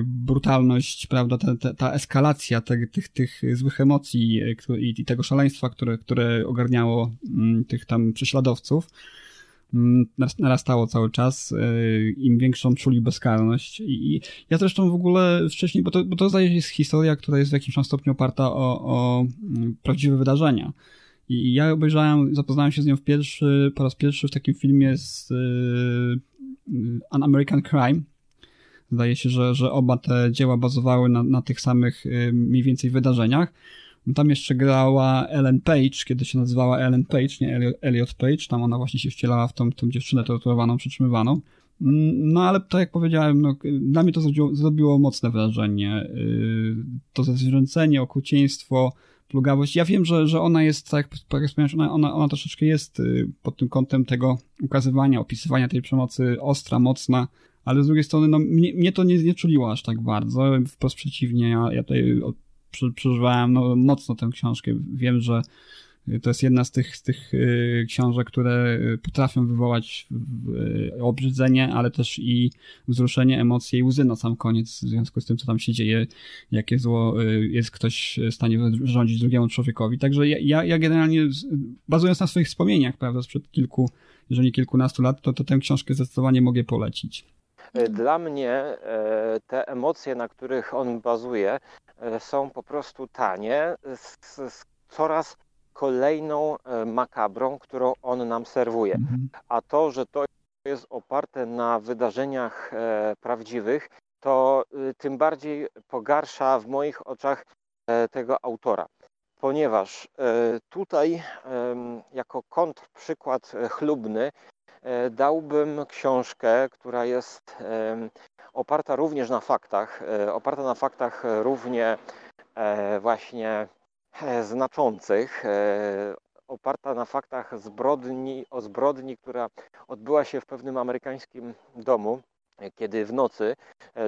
brutalność, prawda, ta, ta, ta eskalacja te, tych, tych złych emocji i, i tego szaleństwa, które, które ogarniało mm, tych tam prześladowców, mm, narastało cały czas, im większą czuli bezkarność. I, ja zresztą w ogóle wcześniej, bo to, bo to zdaje się jest historia, która jest w jakimś tam stopniu oparta o, o mm, prawdziwe wydarzenia. I ja obejrzałem, zapoznałem się z nią w pierwszy, po raz pierwszy w takim filmie z y, An American Crime. Zdaje się, że, że oba te dzieła bazowały na, na tych samych y, mniej więcej wydarzeniach. No tam jeszcze grała Ellen Page, kiedy się nazywała Ellen Page, nie Elliot Page. Tam ona właśnie się wcielała w tą, tą dziewczynę torturowaną, przytrzymywaną. Mm, no ale tak jak powiedziałem, no, dla mnie to zrobiło, zrobiło mocne wrażenie. Y, to zezwierzęcenie, okrucieństwo, plugawość. Ja wiem, że, że ona jest, tak jak wspomniałeś, ona, ona, ona troszeczkę jest y, pod tym kątem tego ukazywania, opisywania tej przemocy ostra, mocna, ale z drugiej strony, no, mnie, mnie to nie, nie czuliło aż tak bardzo. Wprost przeciwnie, ja, ja tutaj przeżywałem no, mocno tę książkę. Wiem, że to jest jedna z tych, z tych y, książek, które y, potrafią wywołać y, obrzydzenie, ale też i wzruszenie, emocje i łzy na sam koniec w związku z tym, co tam się dzieje, jakie zło jest ktoś w stanie rządzić drugiemu człowiekowi. Także ja, ja generalnie, bazując na swoich wspomnieniach, prawda, sprzed kilku, jeżeli kilkunastu lat, to, to tę książkę zdecydowanie mogę polecić. Dla mnie e, te emocje, na których on bazuje, e, są po prostu tanie, z, z coraz kolejną e, makabrą, którą on nam serwuje. Mhm. A to, że to jest oparte na wydarzeniach e, prawdziwych, to y, tym bardziej pogarsza w moich oczach e, tego autora. Ponieważ tutaj, jako kontrprzykład chlubny, dałbym książkę, która jest oparta również na faktach, oparta na faktach równie właśnie E, znaczących, e, oparta na faktach zbrodni, o zbrodni, która odbyła się w pewnym amerykańskim domu, e, kiedy w nocy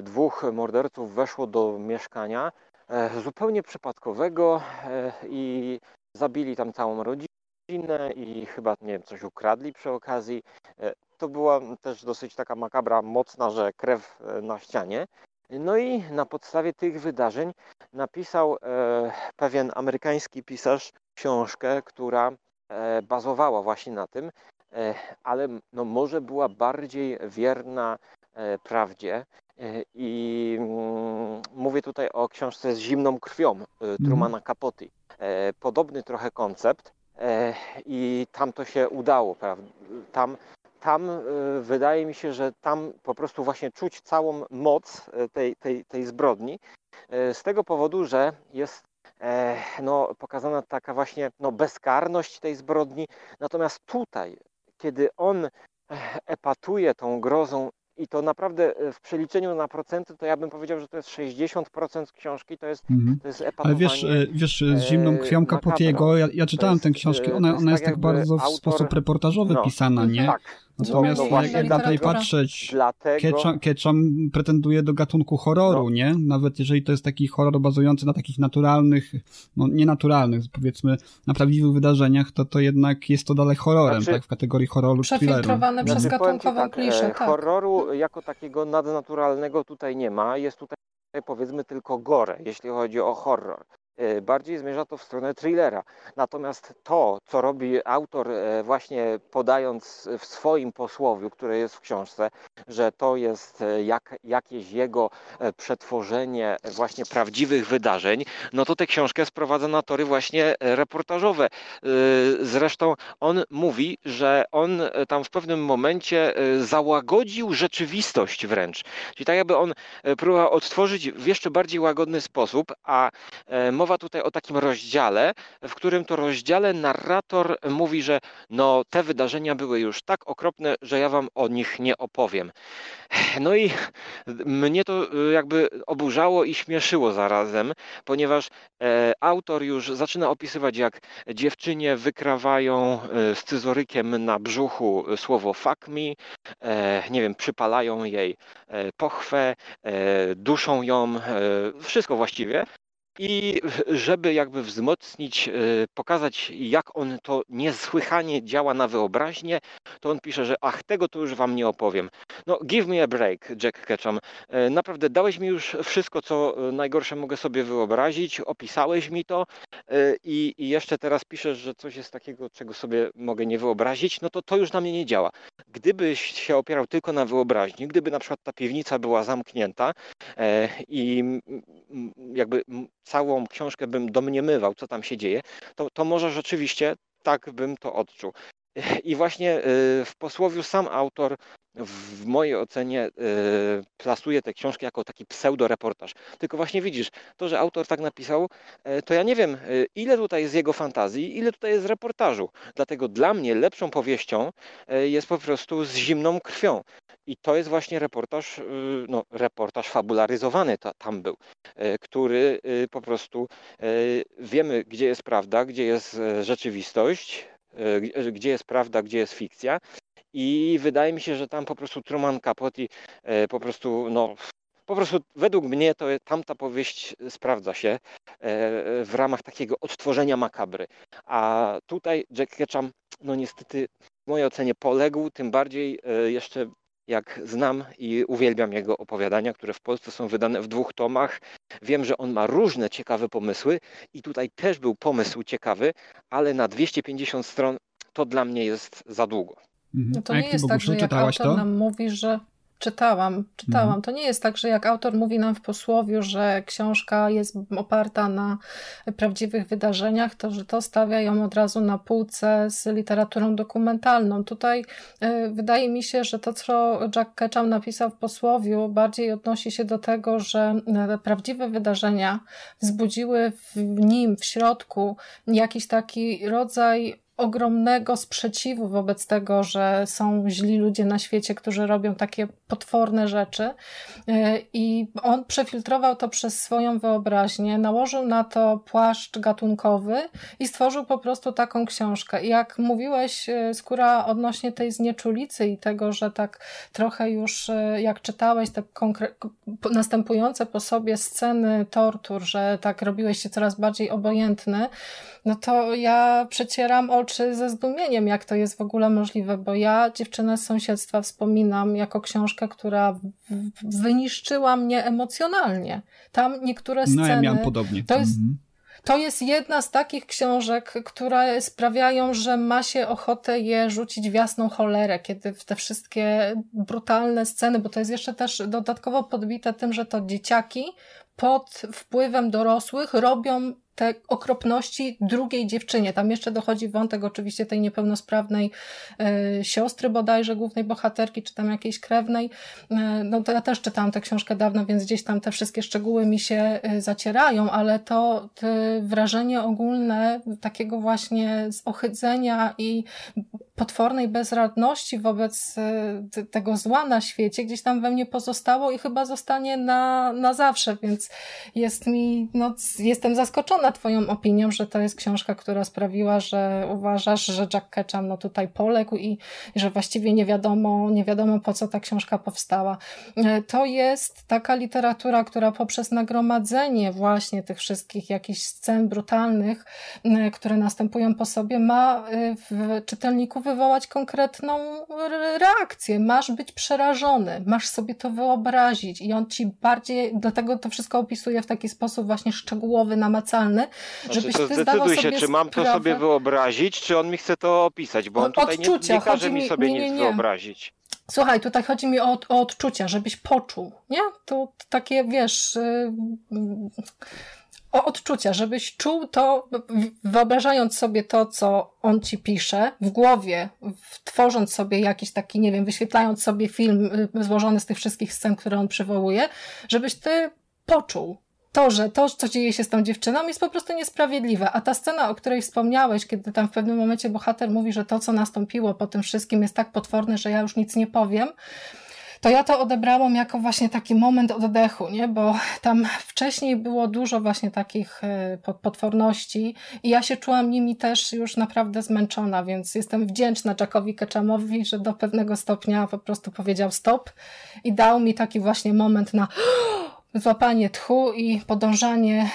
dwóch morderców weszło do mieszkania zupełnie przypadkowego i zabili tam całą rodzinę i chyba, nie wiem, coś ukradli przy okazji. To była też dosyć taka makabra mocna, że krew na ścianie. No i na podstawie tych wydarzeń napisał e, pewien amerykański pisarz książkę, która e, bazowała właśnie na tym, e, ale no może była bardziej wierna prawdzie. I mm, mówię tutaj o książce z zimną krwią mhm. Trumana Capote. Podobny trochę koncept i tam to się udało. Prawda? Tam tam e, wydaje mi się, że tam po prostu właśnie czuć całą moc e, tej, tej, tej zbrodni. E, z tego powodu, że jest no, pokazana taka właśnie no, bezkarność tej zbrodni. Natomiast tutaj, kiedy on epatuje tą grozą i to naprawdę w przeliczeniu na procenty, to ja bym powiedział, że to jest 60% książki, to jest, mm. to jest epatowanie. Ale wiesz, wiesz z zimną krwią Capotiego, ja, ja czytałem tę książkę, ona, ona jest tak, tak bardzo w sposób reportażowy no, pisana, nie? Tak, Natomiast no, no jak, jak dalej patrzeć, dlatego... Ketchum, pretenduje do gatunku horroru, no. nie? Nawet jeżeli to jest taki horror bazujący na takich naturalnych, no nienaturalnych, powiedzmy, na prawdziwych wydarzeniach, to to jednak jest to dalej horrorem, znaczy, tak? W kategorii horroru Przefiltrowane przez znaczy, gatunkową tak, kliszę, tak. Horroru jako takiego nadnaturalnego tutaj nie ma. Jest tutaj powiedzmy tylko gore, jeśli chodzi o horror. E, bardziej zmierza to w stronę thrillera. Natomiast to, co robi autor, e, właśnie podając w swoim posłowiu, które jest w książce, że to jest e, jak, jakieś jego przetworzenie właśnie prawdziwych wydarzeń, no to tę książkę sprowadza na tory właśnie reportażowe. Zresztą on mówi, że on tam w pewnym momencie załagodził rzeczywistość wręcz. Czyli tak jakby on próbował odtworzyć w jeszcze bardziej łagodny sposób, a mowa tutaj o takim rozdziale, w którym to rozdziale narrator mówi, że no te wydarzenia były już tak okropne, że ja wam o nich nie opowiem. No i mnie to y, jakby oburzało i śmieszyło zarazem, ponieważ e, autor już zaczyna opisywać, jak dziewczynie wykrawają e, scyzorykiem na brzuchu słowo fuck me, e, nie wiem, przypalają jej pochwę, duszą ją, wszystko właściwie. I żeby jakby wzmocnić, e, pokazać jak on to niesłychanie działa na wyobraźnię, to on pisze, że ach, tego to już wam nie opowiem. No, give me a break, Jack Ketchum. E, naprawdę dałeś mi już wszystko, co e, najgorsze mogę sobie wyobrazić, opisałeś mi to i, i jeszcze teraz piszesz, że coś jest takiego, czego sobie mogę nie wyobrazić, no to to już na mnie nie działa. Gdybyś się opierał tylko na wyobraźni, gdyby na przykład ta piwnica była zamknięta i jakby całą książkę bym domniemywał, co tam się dzieje, to, to może rzeczywiście tak bym to odczuł. I właśnie y, w posłowiu sam autor w mojej ocenie y, plasuje tę książkę jako taki pseudoreportaż. Tylko właśnie widzisz, to, że autor tak napisał, y, to ja nie wiem, ile tutaj jest jego fantazji, ile tutaj jest reportażu. Dlatego dla mnie lepszą powieścią jest po prostu z zimną krwią. I to jest właśnie reportaż, no, reportaż fabularyzowany to, tam był, który po prostu wiemy, gdzie jest prawda, gdzie jest rzeczywistość, E, gdzie jest prawda, gdzie jest fikcja. I wydaje mi się, że tam po prostu Truman Capote e, po prostu, no, po prostu według mnie to tamta powieść sprawdza się e, w ramach takiego odtworzenia makabry. A tutaj Jack Ketchum, no niestety w mojej ocenie poległ, tym bardziej jeszcze jak znam i uwielbiam jego opowiadania, które w Polsce są wydane w dwóch tomach. Wiem, że on ma różne ciekawe pomysły i tutaj też był pomysł ciekawy, ale na 250 stron to dla mnie jest za długo. Mhm. No to nie jest tak, że jak autor to? nam mówi, że Czytałam, czytałam. Mhm. To nie jest tak, że jak autor mówi nam w posłowiu, że książka jest oparta na prawdziwych wydarzeniach, to że to stawia ją od razu na półce z literaturą dokumentalną. Tutaj y, wydaje mi się, że to, co Jack Ketchum napisał w posłowiu, bardziej odnosi się do tego, że y, prawdziwe wydarzenia wzbudziły w nim, w środku, jakiś taki rodzaj ogromnego sprzeciwu wobec tego, że są źli ludzie na świecie, którzy robią takie potworne rzeczy. E, I on przefiltrował to przez swoją wyobraźnię, nałożył na to płaszcz gatunkowy i stworzył po prostu taką książkę. I jak mówiłeś, e, Skóra, odnośnie tej znieczulicy i tego, że tak trochę już, e, jak czytałeś te następujące po sobie sceny tortur, że tak robiłeś się coraz bardziej obojętny, no to ja przecieram oczy ze zdumieniem, jak to jest w ogóle możliwe, bo ja dziewczynę z sąsiedztwa wspominam jako książkę, która wyniszczyła mnie emocjonalnie. Tam niektóre sceny... No ja miałam podobnie. To jest, mhm. To jest jedna z takich książek, które sprawiają, że ma się ochotę je rzucić w jasną cholerę, kiedy te wszystkie brutalne sceny, bo to jest jeszcze też dodatkowo podbite tym, że to dzieciaki pod wpływem dorosłych robią te okropności drugiej dziewczynie. Tam jeszcze dochodzi wątek oczywiście tej niepełnosprawnej y, siostry bodajże, głównej bohaterki, czy tam jakiejś krewnej. Y, no to ja też czytałam tę książkę dawno, więc gdzieś tam te wszystkie szczegóły mi się y, zacierają, ale to wrażenie ogólne takiego właśnie zohydzenia i potwornej bezradności wobec e, tego zła na świecie gdzieś tam we mnie pozostało i chyba zostanie na, na zawsze, więc jest mi, no, jestem zaskoczona twoją opinią, że to jest książka, która sprawiła, że uważasz, że Jack Ketchum no tutaj poległ i, i że właściwie nie wiadomo, nie wiadomo po co ta książka powstała. E, to jest taka literatura, która poprzez nagromadzenie właśnie tych wszystkich jakichś scen brutalnych, które następują po sobie, ma w czytelniku wywołać konkretną reakcję. Masz być przerażony, masz sobie to wyobrazić i on ci bardziej, dlatego to wszystko opisuje w taki sposób właśnie szczegółowy, namacalny, znaczy, żebyś ty zdecyduj się, czy mam sprawę... to sobie wyobrazić, czy on mi chce to opisać, bo on tutaj Odczucia. nie, nie każe mi, mi sobie nie, nie, nic wyobrazić. Słuchaj, tutaj chodzi mi o, o odczucia, żebyś poczuł, nie? To takie, wiesz, yy, o odczucia, żebyś czuł to, wyobrażając sobie to, co on ci pisze w głowie, tworząc sobie jakiś taki, nie wiem, wyświetlając sobie film y, złożony z tych wszystkich scen, które on przywołuje, żebyś ty poczuł to, że to, co dzieje się z tą dziewczyną, jest po prostu niesprawiedliwe. A ta scena, o której wspomniałeś, kiedy tam w pewnym momencie bohater mówi, że to, co nastąpiło po tym wszystkim, jest tak potworne, że ja już nic nie powiem to ja to odebrałam jako właśnie taki moment oddechu, nie? bo tam wcześniej było dużo właśnie takich e, potworności i ja się czułam nimi też już naprawdę zmęczona, więc jestem wdzięczna Jackowi Ketchumowi, że do pewnego stopnia po prostu powiedział stop i dał mi taki właśnie moment na złapanie tchu i podążanie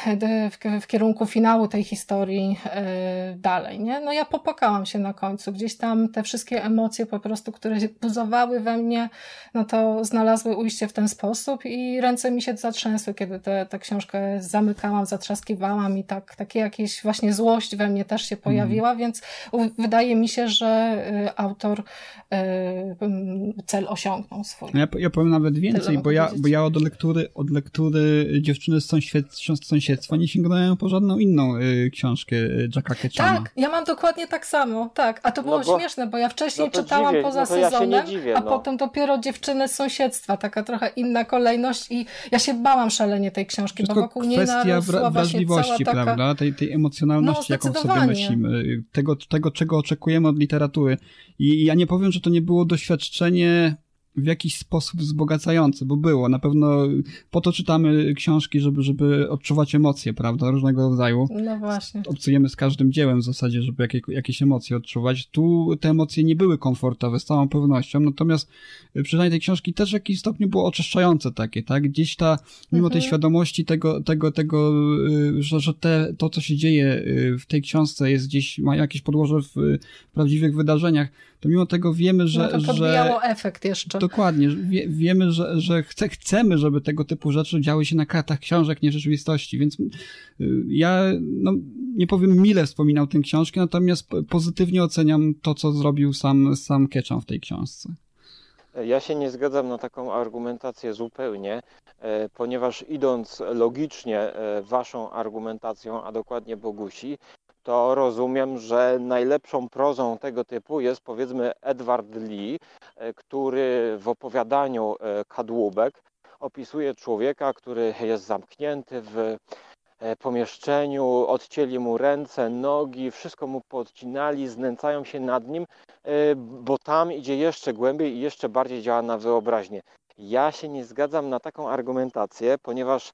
w, w, kierunku finału tej historii yy, dalej. Nie? No ja popłakałam się na końcu. Gdzieś tam te wszystkie emocje po prostu, które buzowały we mnie, no to znalazły ujście w ten sposób i ręce mi się zatrzęsły, kiedy tę książkę zamykałam, zatrzaskiwałam i tak, takie jakieś właśnie złość we mnie też się pojawiła, mm. więc wydaje mi się, że y, autor cel osiągnął swój. Ja, ja powiem nawet więcej, bo ja, bo ja od lektury, od lektury lektury dziewczyny z, sąsied, z sąsiedztwa nie sięgnąłem po żadną inną y, książkę y, Jacka Ketchama. Tak, ja mam dokładnie tak samo, tak. A to było no bo, śmieszne, bo ja wcześniej no czytałam dziwię, poza no sezonem, ja dziwię, a no. potem dopiero dziewczyny z sąsiedztwa, taka trochę inna kolejność i ja się bałam szalenie tej książki, Wszystko bo wokół niej kwestia wrażliwości, taka... prawda? Tej, tej emocjonalności, no, jaką sobie myślimy, tego, tego, czego oczekujemy od literatury. I ja nie powiem, że to nie było doświadczenie w jakiś sposób wzbogacające, bo było. Na pewno po to czytamy książki, żeby, żeby odczuwać emocje, prawda, różnego rodzaju. No właśnie. Obcujemy z każdym dziełem w zasadzie, żeby jakie, jakieś emocje odczuwać. Tu te emocje nie były komfortowe, z całą pewnością, natomiast przynajmniej tej książki też w jakimś stopniu było oczyszczające takie, tak? Gdzieś ta, mimo mhm. tej świadomości tego, tego, tego, y, że, że te, to, co się dzieje y, w tej książce jest gdzieś, ma jakieś podłoże w prawdziwych wydarzeniach, to mimo tego wiemy, że... No to podbijało że, efekt jeszcze. Dokładnie. Wie, wiemy, że, że chce, chcemy, żeby tego typu rzeczy działy się na kartach książek, nie rzeczywistości, więc y, ja no, nie powiem mile wspominał tę książkę, natomiast pozytywnie oceniam to, co zrobił sam, sam Ketchum w tej książce. Ja się nie zgadzam na taką argumentację zupełnie, e, ponieważ idąc logicznie e, waszą argumentacją, a dokładnie Bogusi, to rozumiem, że najlepszą prozą tego typu jest powiedzmy Edward Lee, e, który w opowiadaniu e, Kadłubek opisuje człowieka, który jest zamknięty w e, pomieszczeniu, odcięli mu ręce, nogi, wszystko mu podcinali, znęcają się nad nim, bo tam idzie jeszcze głębiej i jeszcze bardziej działa na wyobraźnię. Ja się nie zgadzam na taką argumentację, ponieważ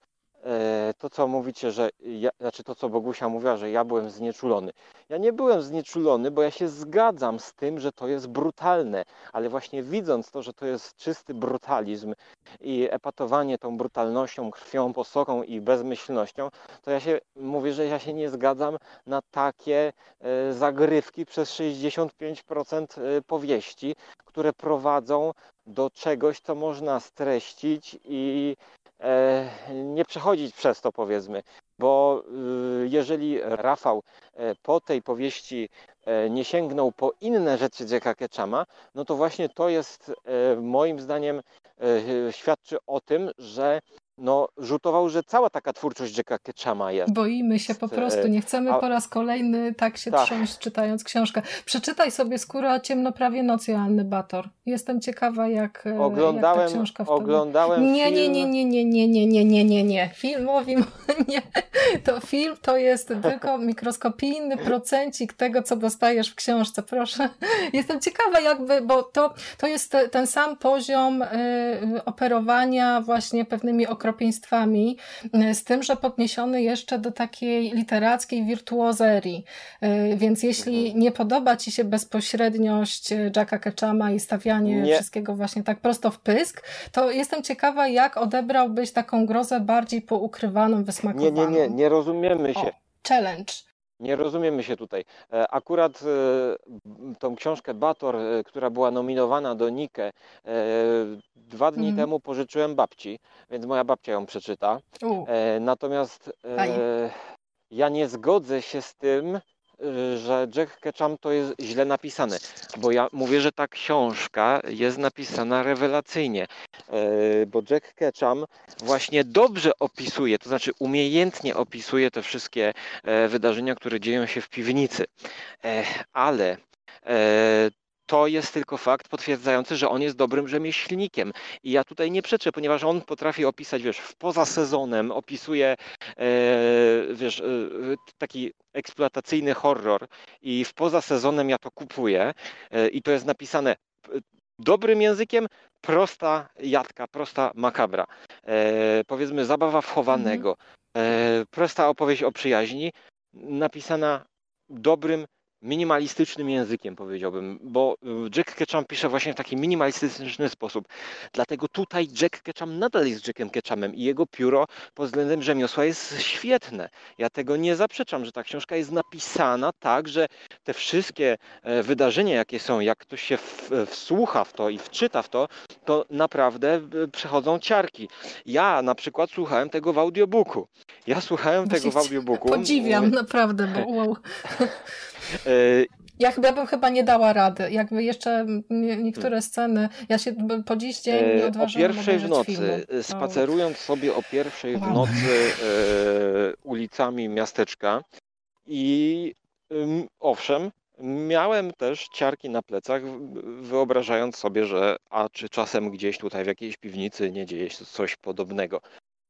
to, co mówicie, że ja, znaczy to, co Bogusia mówiła, że ja byłem znieczulony. Ja nie byłem znieczulony, bo ja się zgadzam z tym, że to jest brutalne, ale właśnie widząc to, że to jest czysty brutalizm i epatowanie tą brutalnością, krwią, posoką i bezmyślnością, to ja się mówię, że ja się nie zgadzam na takie e, zagrywki przez 65% e, powieści, które prowadzą do czegoś, co można streścić i E, nie przechodzić przez to powiedzmy, bo y, jeżeli Rafał e, po tej powieści e, nie sięgnął po inne rzeczy Jacka Ketchama, no to właśnie to jest moim zdaniem świadczy o tym, że no, rzutował, że cała taka twórczość Jacka Ketchama jest. Boimy się po prostu, nie chcemy po raz kolejny tak się tak. trząść czytając książkę. Przeczytaj sobie Skóra ciemnoprawie nocy Joanny Bator. Jestem ciekawa jak, oglądałem, jak ta książka w Oglądałem nie, film... nie, nie, nie, nie, nie, nie, nie, nie, nie, nie. Filmowi nie. To film to jest tylko mikroskopijny procencik tego, co dostajesz w książce. Proszę. Jestem ciekawa jakby, bo to, to jest ten sam poziom y, operowania właśnie pewnymi okresami okropieństwami, y, z tym, że podniesiony jeszcze do takiej literackiej wirtuozerii. Y, więc jeśli mhm. nie podoba Ci się bezpośredniość y, Jacka Ketchama i stawianie nie. wszystkiego właśnie tak prosto w pysk, to jestem ciekawa, jak odebrałbyś taką grozę bardziej poukrywaną, wysmakowaną. Nie, nie, nie, nie rozumiemy się. O, challenge. Nie rozumiemy się tutaj. E, akurat e, tą książkę Bator, e, która była nominowana do Nike, dwa dni mm. temu pożyczyłem babci, więc moja babcia ją przeczyta. Natomiast ja nie zgodzę się z tym, że Jack Ketchum to jest źle napisane, bo ja mówię, że ta książka jest napisana rewelacyjnie, e, bo Jack Ketchum właśnie dobrze opisuje, to znaczy umiejętnie opisuje te wszystkie e, wydarzenia, które dzieją się w piwnicy, e, ale to jest tylko fakt potwierdzający, że on jest dobrym rzemieślnikiem. I ja tutaj nie przeczę, ponieważ on potrafi opisać, wiesz, w poza sezonem, opisuje, e, wiesz, e, taki eksploatacyjny horror i w poza sezonem ja to kupuję e, i to jest napisane e, dobrym językiem, prosta jadka, prosta makabra. E, powiedzmy zabawa wchowanego, mhm. prosta opowieść o przyjaźni, napisana dobrym minimalistycznym językiem, powiedziałbym, bo y, Jack Ketchum pisze właśnie w taki minimalistyczny sposób. Dlatego tutaj Jack Ketchum nadal jest Jackiem Ketchumem i jego pióro pod względem rzemiosła jest świetne. Ja tego nie zaprzeczam, że ta książka jest napisana tak, że te wszystkie e, wydarzenia, jakie są, jak ktoś się wsłucha w to i wczyta w to, to naprawdę przechodzą ciarki. Ja na przykład słuchałem tego w audiobooku. Ja słuchałem tego w audiobooku. Podziwiam, naprawdę, bo wow. Ja chyba bym chyba nie dała rady. Jakby jeszcze niektóre hmm. sceny, ja się po dziś dzień nie e, odważyłam O pierwszej w nocy, filmu. E, spacerując sobie o pierwszej w nocy e, ulicami miasteczka i owszem, miałem też ciarki na plecach, wyobrażając sobie, że a czy czasem gdzieś tutaj w jakiejś piwnicy nie dzieje się coś podobnego.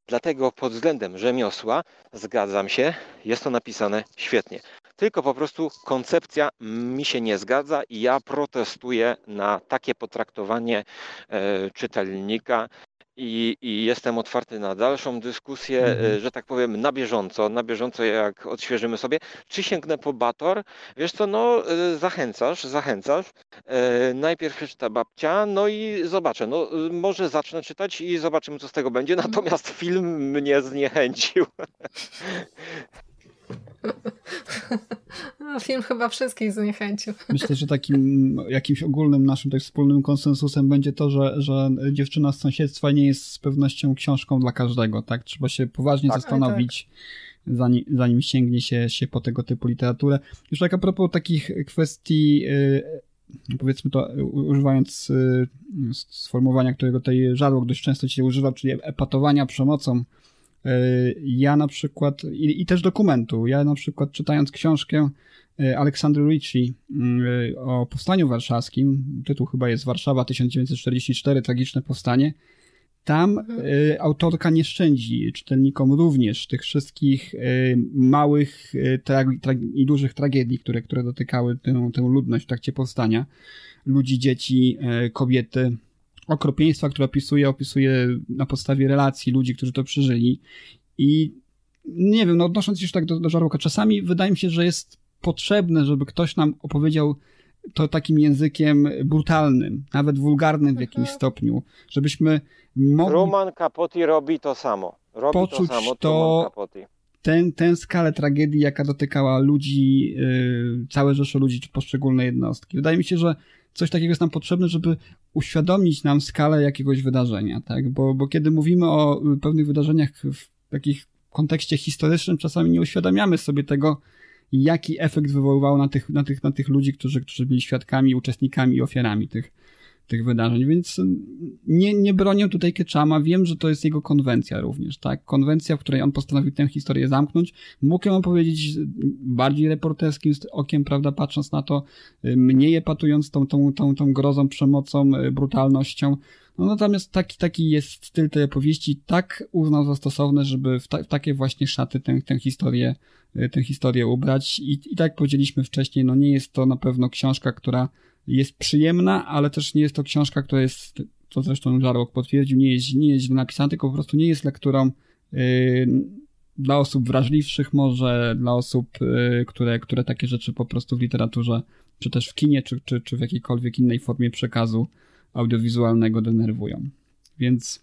Dlatego pod względem rzemiosła zgadzam się, jest to napisane świetnie tylko po prostu koncepcja mi się nie zgadza i ja protestuję na takie potraktowanie e, czytelnika. I, I, jestem otwarty na dalszą dyskusję, e, mhm. że tak powiem, na bieżąco, na bieżąco jak odświeżymy sobie. Czy sięgnę po Bator? Wiesz co, no e, zachęcasz, zachęcasz. najpierw przeczyta babcia, no i zobaczę. No może zacznę czytać i zobaczymy, co z tego będzie. Mhm. Natomiast film mnie zniechęcił. No, film chyba wszystkich zniechęcił. Myślę, że takim jakimś ogólnym naszym tak wspólnym konsensusem będzie to, że, że dziewczyna z sąsiedztwa nie jest z pewnością książką dla każdego, tak? Trzeba się poważnie tak, zastanowić, tak. zanim, zanim sięgnie się, się po tego typu literaturę. Już tak a propos takich kwestii, yy, powiedzmy to używając yy, sformułowania, którego tutaj żarłok dość często się używa, czyli epatowania przemocą, E, ja na przykład, i, i, też dokumentu, ja na przykład czytając książkę e, Aleksandry Ricci mm, e, o Powstaniu Warszawskim, tytuł chyba jest Warszawa 1944, tragiczne powstanie, tam autorka nie szczędzi czytelnikom również tych wszystkich małych i dużych tragedii, które, które dotykały tę, tę ludność w trakcie powstania. Ludzi, dzieci, kobiety, okropieństwa, które opisuje, opisuje na podstawie relacji ludzi, którzy to przeżyli. I nie wiem, no odnosząc się już tak do, do żarłoka, czasami wydaje mi się, że jest potrzebne, żeby ktoś nam opowiedział to takim językiem brutalnym, nawet wulgarnym w jakimś mhm. stopniu, żebyśmy mogli... Roman Capote robi to samo. Robi poczuć to samo, to, ten, tę skalę tragedii, jaka dotykała ludzi, yy, całe rzesze ludzi, czy poszczególne jednostki. Wydaje mi się, że coś takiego jest nam potrzebne, żeby uświadomić nam skalę jakiegoś wydarzenia, tak? Bo, bo kiedy mówimy o pewnych wydarzeniach w takich kontekście historycznym, czasami nie uświadamiamy sobie tego, jaki efekt wywoływał na tych, na tych, na tych ludzi, którzy, którzy byli świadkami, uczestnikami i ofiarami tych, tych wydarzeń, więc nie, nie bronię tutaj Ketchama, wiem, że to jest jego konwencja również, tak? Konwencja, w której on postanowił tę historię zamknąć. Mógł ją opowiedzieć bardziej reporterskim okiem, prawda, patrząc na to, mniej epatując tą, tą, tą, tą grozą, przemocą, brutalnością. No natomiast taki, taki jest styl tej opowieści, tak uznał za stosowne, żeby w, ta, w takie właśnie szaty tę, tę historię, tę historię ubrać i, i tak jak powiedzieliśmy wcześniej, no nie jest to na pewno książka, która jest przyjemna, ale też nie jest to książka, która jest, to zresztą Żarłok potwierdził, nie jest, nie jest źle napisana, tylko po prostu nie jest lekturą yy, dla osób wrażliwszych może, dla osób, yy, które, które takie rzeczy po prostu w literaturze, czy też w kinie, czy, czy, czy w jakiejkolwiek innej formie przekazu audiowizualnego denerwują. Więc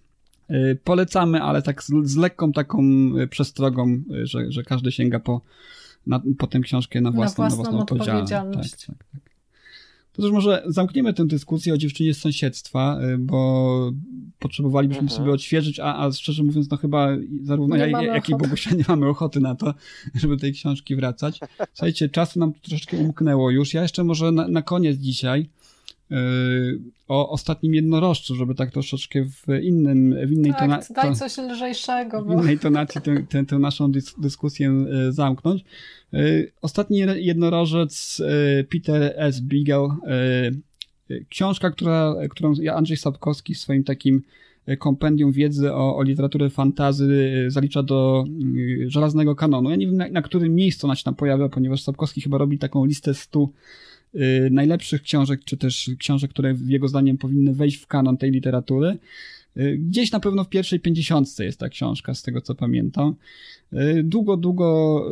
yy, polecamy, ale tak z, z lekką taką y, przestrogą, y, że, że każdy sięga po, na, po tę książkę na własną, na własną, na własną odpowiedzialność. Tak, tak, tak. To też może zamkniemy tę dyskusję o dziewczynie z sąsiedztwa, y, bo potrzebowalibyśmy mhm. sobie odświeżyć, a, a szczerze mówiąc, no chyba zarówno nie ja, jak i Bogusia nie mamy ochoty na to, żeby tej książki wracać. Słuchajcie, czasu nam troszeczkę umknęło już. Ja jeszcze może na, na koniec dzisiaj o ostatnim jednorożcu, żeby tak troszeczkę w innym, w innej tak, tonacji. daj coś lżejszego. Bo... W innej tonacji tę, tę, tę naszą dysk dyskusję e, zamknąć. E, ostatni jednorożec e, Peter S. Beagle, książka, która, którą Andrzej Sapkowski w swoim takim kompendium wiedzy o, o literaturze fantazy zalicza do żelaznego kanonu. Ja nie wiem, na, na którym miejscu ona się tam pojawia, ponieważ Sapkowski chyba robi taką listę stu najlepszych książek, czy też książek, które jego zdaniem powinny wejść w kanon tej literatury. Y, gdzieś na pewno w pierwszej pięćdziesiątce jest ta książka, z tego co pamiętam. Y, długo, długo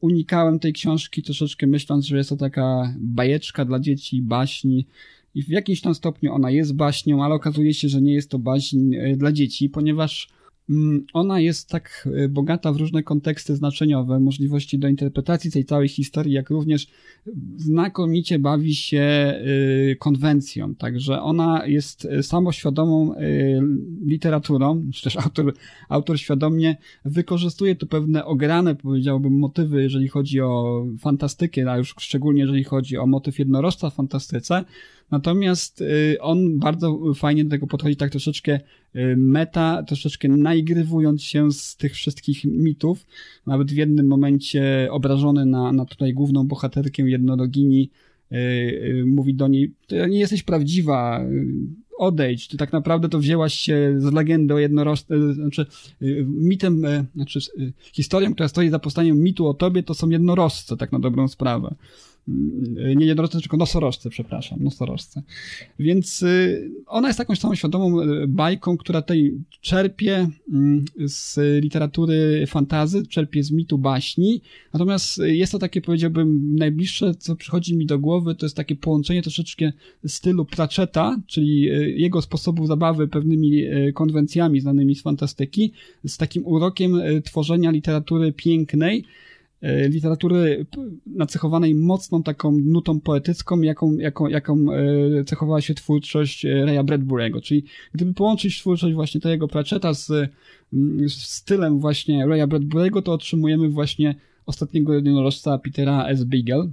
unikałem tej książki, troszeczkę myśląc, że jest to taka bajeczka dla dzieci, baśni. I w jakimś tam stopniu ona jest baśnią, ale okazuje się, że nie jest to baśń dla dzieci, ponieważ ona jest tak e, bogata w różne konteksty znaczeniowe, możliwości do interpretacji tej całej historii, jak również znakomicie bawi się e, konwencją. Także ona jest e, samoświadomą literaturą, też autor, autor świadomie wykorzystuje tu pewne ograne, powiedziałbym, motywy, jeżeli chodzi o fantastykę, a już szczególnie jeżeli chodzi o motyw jednorożca w fantastyce, Natomiast y, on bardzo fajnie do tego podchodzi tak troszeczkę y, meta, troszeczkę naigrywując się z tych wszystkich mitów. Nawet w jednym momencie obrażony na, na tutaj główną bohaterkę jednorogini y, mówi do niej, ty nie jesteś prawdziwa, odejdź, ty tak naprawdę to wzięłaś się z legendy o jednorożce, znaczy mitem, znaczy historią, która stoi za powstaniem mitu o tobie, to są jednorożce, tak na dobrą sprawę. Mm, nie jednorożce, tylko nosorożce, przepraszam, nosorożce. Więc y, ona jest jakąś świadomą y, bajką, która tutaj czerpie mm, z literatury fantazy, czerpie z mitu baśni, natomiast jest to takie, powiedziałbym, najbliższe, co przychodzi mi do głowy, to jest takie połączenie troszeczkę stylu Pratchetta, czyli y, jego sposobu zabawy pewnymi konwencjami znanymi z fantastyki, z takim urokiem tworzenia literatury pięknej, literatury nacechowanej mocną taką nutą poetycką, jaką, jaką, jaką e, cechowała się twórczość e, Raya Bradbury'ego. Czyli gdyby połączyć twórczość właśnie tego Pratchetta z, z stylem właśnie Raya Bradbury'ego, to otrzymujemy właśnie ostatniego jednorożca Petera S. Beagle.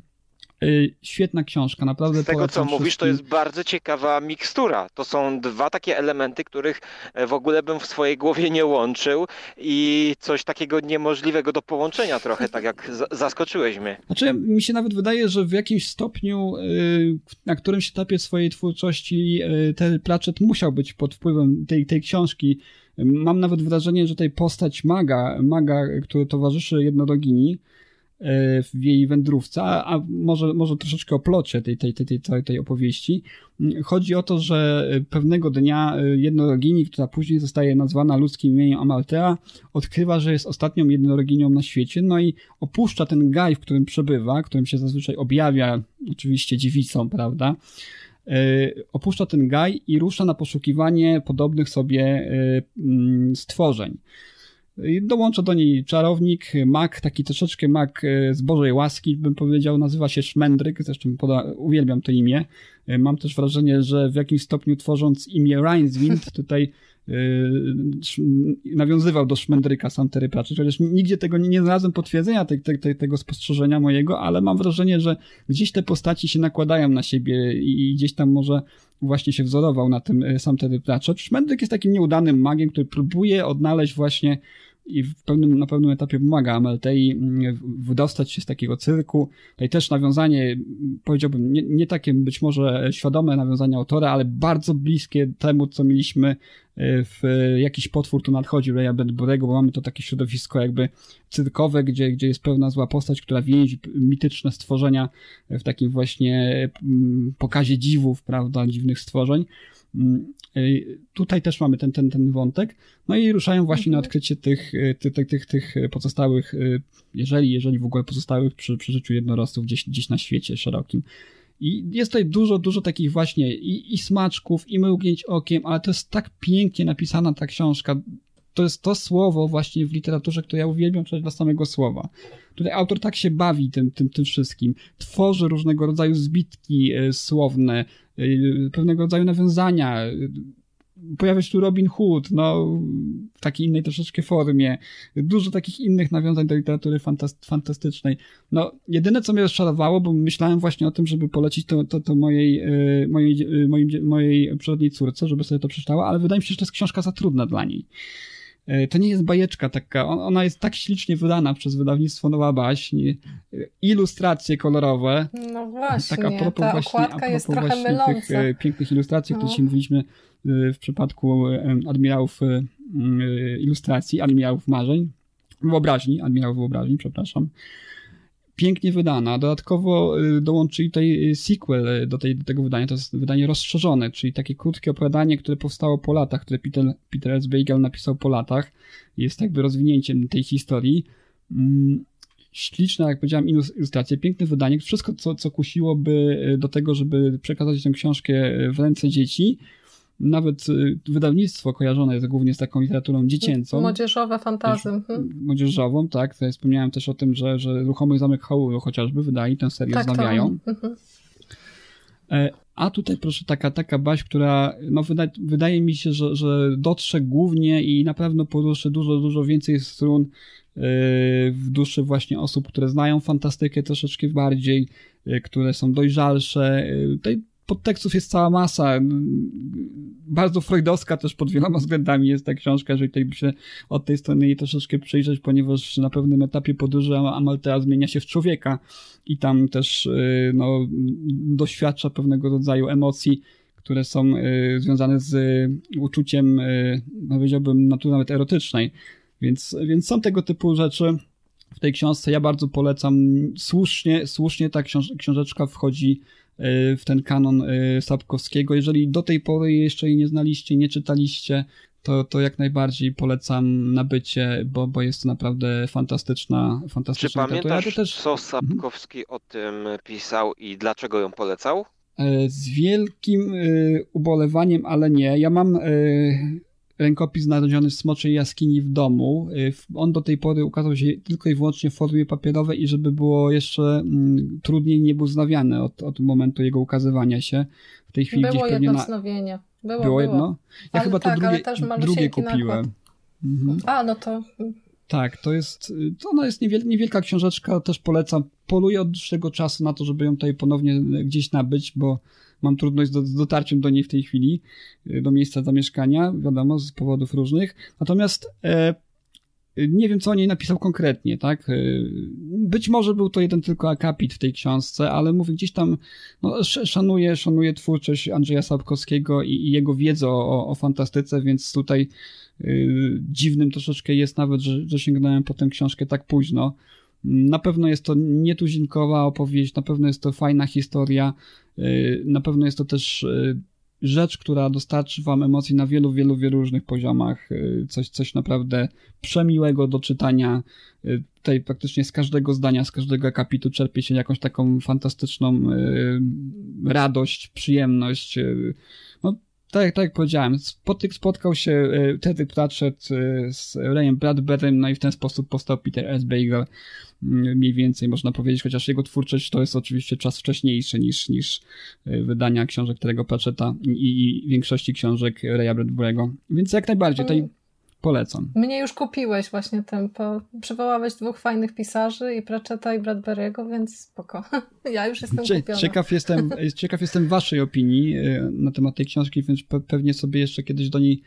Y, świetna książka, naprawdę. Z tego, co mówisz, to jest bardzo ciekawa mikstura. To są dwa takie elementy, których e, w ogóle bym w swojej głowie nie łączył i coś takiego niemożliwego do połączenia trochę, tak jak zaskoczyłeś mnie. Znaczy, mi się nawet wydaje, że w jakimś stopniu, y, na którymś etapie swojej twórczości y, ten Pratchett musiał być pod wpływem tej, tej książki. Mam nawet wrażenie, że tej postać maga, maga, który towarzyszy jednorogini, w jej wędrówce, a, może, może troszeczkę o plocie tej, tej, tej, tej tej opowieści. Chodzi o to, że pewnego dnia e, jednorogini, która później zostaje nazwana ludzkim imieniem Amaltea, odkrywa, że jest ostatnią jednoroginią na świecie, no i opuszcza ten gaj, w którym przebywa, którym się zazwyczaj objawia, oczywiście dziewicą, prawda? E, opuszcza ten gaj i rusza na poszukiwanie podobnych sobie stworzeń. Dołącza do niej czarownik, mak, taki troszeczkę mak e, z Bożej łaski, bym powiedział, nazywa się Szmendryk, zresztą poda, uwielbiam to imię. E, mam też wrażenie, że w jakimś stopniu tworząc imię Rainswind, tutaj nawiązywał do Szmendryka sam Terry Pratchett, chociaż nigdzie tego nie, nie znalazłem potwierdzenia te, te, te, tego spostrzeżenia mojego, ale mam wrażenie, że gdzieś te postaci się nakładają na siebie i gdzieś tam może właśnie się wzorował na tym sam Terry Pratchett. Szmendryk jest takim nieudanym magiem, który próbuje odnaleźć właśnie i w pewnym, na pewnym etapie pomaga Ameltei mm, wydostać się z takiego cyrku. Tutaj też nawiązanie, powiedziałbym, nie, nie takie być może świadome nawiązanie autora, ale bardzo bliskie temu, co mieliśmy e, w Jakiś potwór tu nadchodzi Raya Bradbury'ego, bo mamy to takie środowisko jakby cyrkowe, gdzie, gdzie jest pełna zła postać, która więzi mityczne stworzenia w takim właśnie mm, pokazie dziwów, prawda, dziwnych stworzeń. Mm, y, tutaj też mamy ten, ten, ten wątek. No i ruszają właśnie na mhm. odkrycie tych, tych, tych, tych, tych pozostałych, y, jeżeli, jeżeli w ogóle pozostałych przy, przy życiu jednorożców gdzieś, gdzieś na świecie szerokim. I jest tutaj dużo, dużo takich właśnie i, i smaczków, i mrugnięć okiem, ale to jest tak pięknie napisana ta książka. To jest to słowo właśnie w literaturze, które ja uwielbiam czytać dla samego słowa. Tutaj autor tak się bawi tym, tym, tym wszystkim. Tworzy różnego rodzaju zbitki słowne, Y, pewnego rodzaju nawiązania. Pojawia się tu Robin Hood, no, w takiej innej troszeczkę formie. Dużo takich innych nawiązań do literatury fantastycznej. No, jedyne, co mnie rozczarowało, bo myślałem właśnie o tym, żeby polecić to, to, to mojej, y, mojej, mojej przyrodniej córce, żeby sobie to przeczytała, ale wydaje mi się, że to jest książka za trudna dla niej. E, to nie jest bajeczka taka, ona jest tak ślicznie wydana przez wydawnictwo Nowa Baśń, e, ilustracje kolorowe. No właśnie, tak a propos ta właśnie, okładka a propos jest trochę właśnie myląca. tych e, pięknych ilustracji, o których no. mówiliśmy w przypadku admirałów ilustracji, admirałów marzeń, wyobraźni, admirałów wyobraźni, przepraszam pięknie wydana. Dodatkowo y, dołączyli tutaj y, sequel y, do, tej, do tego wydania, to jest wydanie rozszerzone, czyli takie krótkie opowiadanie, które powstało po latach, które Peter, Peter S. Beagle napisał po latach. Jest jakby rozwinięciem tej historii. Mm, śliczna, jak powiedziałem, ilustracje, piękne wydanie, wszystko, co, co kusiłoby do tego, żeby przekazać tę książkę w ręce dzieci, nawet y, wydawnictwo kojarzone jest głównie z taką literaturą dziecięcą. Młodzieżowe fantazy. Mhm. Młodzieżową, tak. Tutaj wspomniałem też o tym, że, że Ruchomy Zamek Hołulu chociażby wydali tę serię, tak, znawiają. Mhm. E, a tutaj proszę taka, taka baś, która no wyda, wydaje mi się, że, że dotrze głównie i na pewno poruszy dużo, dużo więcej strun e, w duszy właśnie osób, które znają fantastykę troszeczkę bardziej, e, które są dojrzalsze. Tutaj podtekstów jest cała masa. Bardzo freudowska też pod wieloma względami jest ta książka, jeżeli tutaj by się od tej strony jej troszeczkę przyjrzeć, ponieważ na pewnym etapie podróży Amaltea zmienia się w człowieka i tam też y, no, doświadcza pewnego rodzaju emocji, które są y, związane z uczuciem, y, no powiedziałbym, natury nawet erotycznej. Więc, więc są tego typu rzeczy w tej książce. Ja bardzo polecam. Słusznie, słusznie ta książ książeczka wchodzi w ten kanon y, Sapkowskiego. Jeżeli do tej pory jeszcze jej nie znaliście, nie czytaliście, to, to jak najbardziej polecam nabycie, bo, bo jest to naprawdę fantastyczna, fantastyczna Czy pamiętasz, ja też... co Sapkowski mhm. o tym pisał i dlaczego ją polecał? E, z wielkim ubolewaniem, ale nie. Ja mam rękopis znaleziony w Smoczej Jaskini w domu. Y, on do tej pory ukazał się tylko i wyłącznie w formie papierowej i żeby było jeszcze mm, trudniej, nie był znawiany od, od momentu jego ukazywania się. W tej chwili było gdzieś pewnie jedno na... wznowienie. Było, było, było. jedno? Ja ale chyba tak, to drugie, drugie kupiłem. Mhm. A, no to... Tak, to jest, to ona jest niewiel, niewielka książeczka, też polecam. Poluję od dłuższego czasu na to, żeby ją tutaj ponownie gdzieś nabyć, bo mam trudność z dotarciem do niej w tej chwili, y, do miejsca zamieszkania, wiadomo, z powodów różnych. Natomiast e, nie wiem, co o niej napisał konkretnie, tak? E, być może był to jeden tylko akapit w tej książce, ale mówię, gdzieś tam no, szanuję, szanuję twórczość Andrzeja Sapkowskiego i, i jego wiedzę o, o, fantastyce, więc tutaj y, dziwnym troszeczkę jest nawet, że, że sięgnąłem po tę książkę tak późno. Na pewno jest to nietuzinkowa opowieść, na pewno jest to fajna historia, na pewno jest to też y, rzecz, która dostarczy wam emocji na wielu, wielu, wielu różnych poziomach. Y, coś, coś naprawdę przemiłego do czytania. Tutaj praktycznie z każdego zdania, z każdego akapitu czerpie się jakąś taką fantastyczną radość, przyjemność. No, tak, tak jak powiedziałem, Spotyk spotkał się e, Teddy Pratchett e, z Rayem Bradberem, no i w ten sposób powstał Peter S. Bagel, mm, mniej więcej można powiedzieć, chociaż jego twórczość to jest oczywiście czas wcześniejszy niż, niż e, wydania książek Terry'ego Pratchetta i, i większości książek Raya Bradbury'ego, więc jak najbardziej tutaj Polecam. Mnie już kupiłeś właśnie tym. Po... Przywołałeś dwóch fajnych pisarzy i Pratchetta i Bradbury'ego, więc spoko. Ja już jestem Cie, kupiona. Ciekaw jestem, ciekaw jestem waszej opinii y, na temat tej książki, więc pewnie sobie jeszcze kiedyś do niej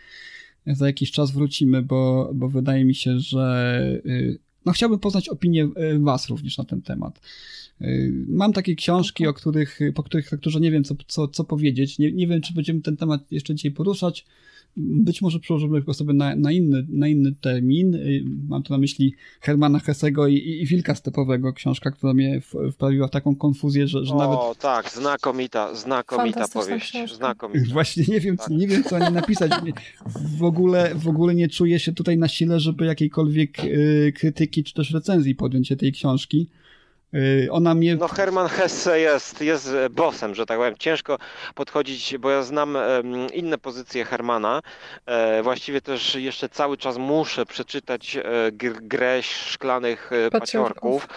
za jakiś czas wrócimy, bo, bo wydaje mi się, że y, no chciałbym poznać opinię y, was również na ten temat. Mam takie książki, o których, po których lekturze nie wiem, co, co, co powiedzieć. Nie, nie wiem, czy będziemy ten temat jeszcze dzisiaj poruszać, być może przełożymy go sobie na, na, inny, na inny termin. Y, mam tu na myśli Hermana Hessego i, i Wilka Stepowego, książka, która mnie wprawiła w taką konfuzję, że, że o, nawet... O tak, znakomita, znakomita powieść. Znakomita. Właśnie nie wiem, tak. nie wiem, co ani napisać. W ogóle, w ogóle nie czuję się tutaj na sile, żeby jakiejkolwiek y, krytyki czy też recenzji podjąć się tej książki. Y, ona mnie... No Herman Hesse jest, jest bossem, że tak powiem. Ciężko podchodzić, bo ja znam inne pozycje Hermana. E, właściwie też jeszcze cały czas muszę przeczytać e, grę szklanych e, paciorków.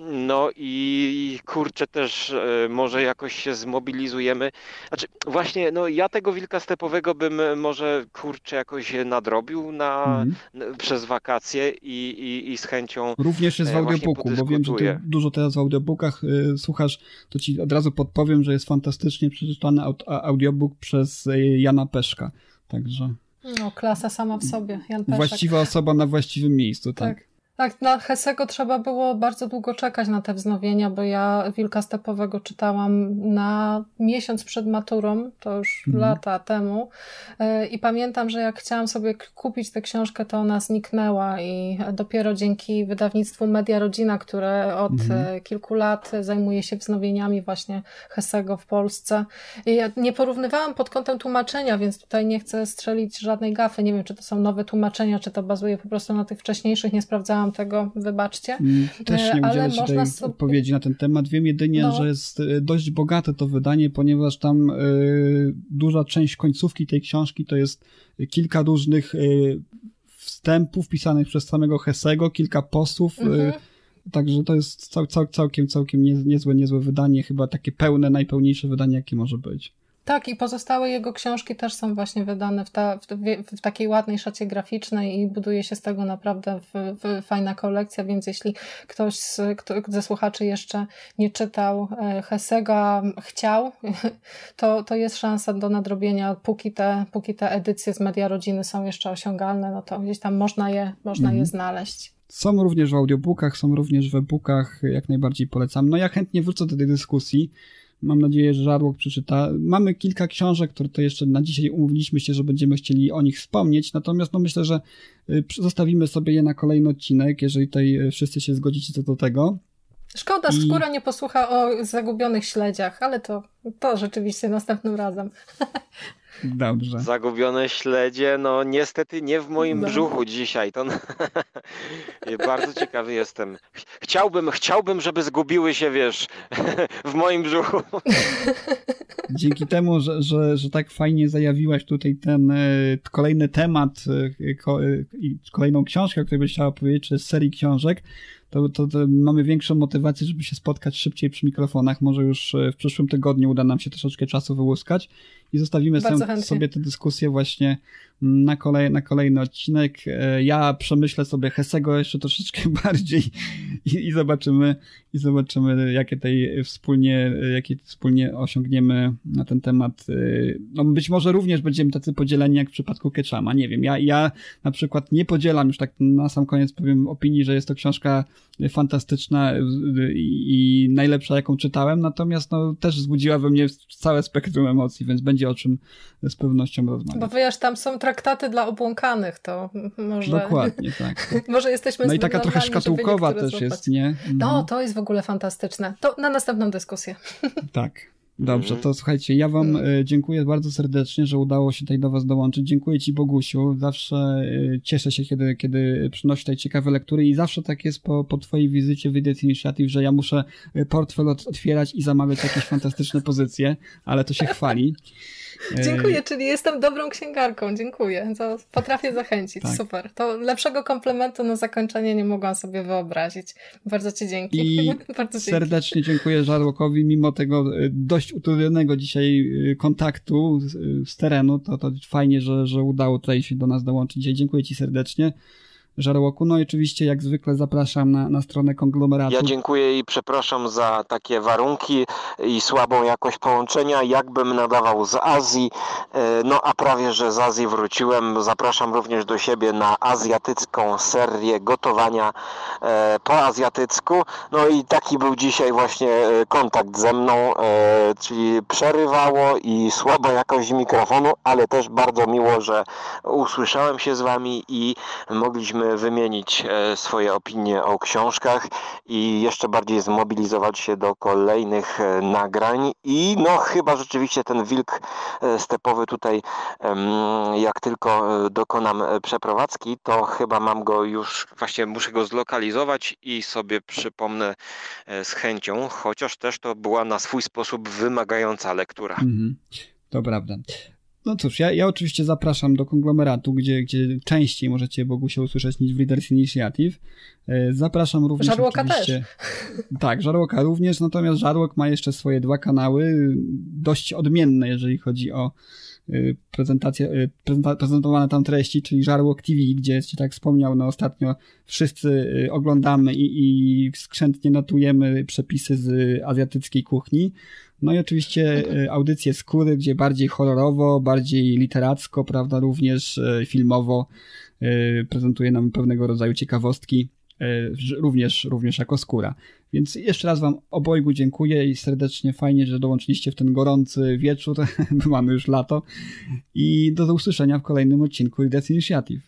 No i kurczę też może jakoś się zmobilizujemy. Znaczy właśnie, no ja tego wilka stepowego bym może kurczę jakoś nadrobił na, mm. przez wakacje i, i, i z chęcią Również jest w audiobooku, bo wiem, że ty dużo teraz w audiobookach y, słuchasz, to ci od razu podpowiem, że jest fantastycznie przeczytany audiobook przez y, Jana Peszka. Także. No, klasa sama w sobie. Jan Peszek. Właściwa osoba na właściwym miejscu, tak. tak. Tak, na Hesego trzeba było bardzo długo czekać na te wznowienia, bo ja Wilka Stepowego czytałam na miesiąc przed maturą, to już mhm. lata temu. E, I pamiętam, że jak chciałam sobie kupić tę książkę, to ona zniknęła i dopiero dzięki wydawnictwu Media Rodzina, które od mhm. E, kilku lat zajmuje się wznowieniami właśnie Hesego w Polsce. I ja nie porównywałam pod kątem tłumaczenia, więc tutaj nie chcę strzelić żadnej gafy. Nie wiem, czy to są nowe tłumaczenia, czy to bazuje po prostu na tych wcześniejszych, nie sprawdzałam tego, wybaczcie. Mm, też nie e, udzielę tutaj sobie... odpowiedzi na ten temat. Wiem jedynie, no. że jest e, dość bogate to wydanie, ponieważ tam y, duża część końcówki tej książki to jest kilka różnych y, wstępów pisanych przez samego Hesego, kilka posłów. Mhm. Także to jest cał, cał, całkiem, całkiem niezłe, niezłe wydanie, chyba takie pełne, najpełniejsze wydanie, jakie może być. Tak, i pozostałe jego książki też są właśnie wydane w, ta, w, w, takiej ładnej szacie graficznej i buduje się z tego naprawdę w, fajna kolekcja, więc jeśli ktoś z, kto, ze słuchaczy jeszcze nie czytał e, Hesega, chciał, to, to jest szansa do nadrobienia, póki te, póki te edycje z Media Rodziny są jeszcze osiągalne, no to gdzieś tam można je, można mhm. je znaleźć. Są również w audiobookach, są również w e-bookach, jak najbardziej polecam. No ja chętnie wrócę do tej dyskusji. Mam nadzieję, że Żarłok przeczyta. Mamy kilka książek, które to jeszcze na dzisiaj umówiliśmy się, że będziemy chcieli o nich wspomnieć, natomiast no myślę, że y, zostawimy sobie je na kolejny odcinek, jeżeli tutaj y, wszyscy się zgodzicie co do tego. Szkoda, I... skóra nie posłucha o zagubionych śledziach, ale to, to rzeczywiście następnym razem. Dobrze. Zagubione śledzie, no niestety nie w moim no. brzuchu dzisiaj. To bardzo ciekawy jestem. Chciałbym, chciałbym, żeby zgubiły się, wiesz, w moim brzuchu. Dzięki temu, że, że, że tak fajnie zajawiłaś tutaj ten e, kolejny temat e, i kolejną książkę, o której byś chciała powiedzieć, czy z serii książek, to, to, to, mamy większą motywację, żeby się spotkać szybciej przy mikrofonach. Może już e, w przyszłym tygodniu uda nam się troszeczkę czasu wyłuskać i zostawimy sobie, sobie tę dyskusję właśnie na, kolej, na kolejny odcinek. E, ja przemyślę sobie Hesego jeszcze troszeczkę bardziej i, i, zobaczymy, i zobaczymy, jakie tej wspólnie, jakie wspólnie osiągniemy na ten temat. E, no być może również będziemy tacy podzieleni jak w przypadku Ketchama, nie wiem. Ja, ja na przykład nie podzielam już tak na sam koniec powiem opinii, że jest to książka fantastyczna i, najlepsza jaką czytałem, natomiast no też wzbudziła we mnie całe spektrum emocji, więc będzie o czym z pewnością rozmawiać. Bo wiesz, tam są traktaty dla obłąkanych, to może... Dokładnie, tak. może jesteśmy No i taka trochę szkatułkowa też złapać. jest, nie? No, to jest w ogóle fantastyczne. To na następną dyskusję. tak. Dobrze, to słuchajcie, ja wam e, dziękuję bardzo serdecznie, że udało się tutaj do was dołączyć. Dziękuję ci Bogusiu, zawsze e, cieszę się, kiedy, kiedy przynosi tutaj ciekawe lektury i zawsze tak jest po, po twojej wizycie w Idiot Initiative, że ja muszę e, portfel otwierać i zamawiać jakieś fantastyczne pozycje, ale to się chwali. Dziękuję, czyli jestem dobrą księgarką. Dziękuję. Potrafię zachęcić. Tak. Super. To lepszego komplementu na zakończenie nie mogłam sobie wyobrazić. Bardzo Ci dzięki. I Bardzo serdecznie dziękuję Żarłokowi, mimo tego dość utrudnionego dzisiaj kontaktu z, z terenu. To, to fajnie, że, że udało tutaj się do nas dołączyć. Dziękuję Ci serdecznie. Żarłoku. No i oczywiście jak zwykle zapraszam na, na stronę konglomeratu. Ja dziękuję i przepraszam za takie warunki i słabą jakość połączenia. Jakbym nadawał z Azji, e, no a prawie, że z Azji wróciłem. Zapraszam również do siebie na azjatycką serię gotowania e, po azjatycku. No i taki był dzisiaj właśnie e, kontakt ze mną, czyli przerywało i słaba jakość mikrofonu, ale też bardzo miło, że usłyszałem się z Wami i mogliśmy wymienić e, swoje opinie o książkach i jeszcze bardziej zmobilizować się do kolejnych e, nagrań i no chyba rzeczywiście ten wilk e, stepowy tutaj jak tylko dokonam przeprowadzki, to chyba mam go już, właśnie muszę go zlokalizować i sobie przypomnę z chęcią, chociaż też to była na swój sposób wymagająca lektura. Mhm. To prawda. No cóż, ja, ja oczywiście zapraszam do konglomeratu, gdzie, gdzie częściej możecie Bogusia usłyszeć niż w Readers Initiative. E, zapraszam również Żarłoka oczywiście... też. Tak, Żarłoka również, natomiast Żarłok ma jeszcze swoje dwa kanały, dość odmienne, jeżeli chodzi o e, prezentację, e, prezentowane tam treści, czyli Żarłok TV, gdzie, jak tak wspomniał, no ostatnio wszyscy oglądamy i, i skrzętnie notujemy przepisy z azjatyckiej kuchni. No i oczywiście e, audycje skóry, gdzie bardziej horrorowo, bardziej literacko, prawda, również e, filmowo e, prezentuje nam pewnego rodzaju ciekawostki, również, również jako skóra. Więc jeszcze raz Wam obojgu dziękuję i serdecznie fajnie, że dołączyliście w ten gorący wieczór, mamy już lato i do usłyszenia w kolejnym odcinku Death Initiative.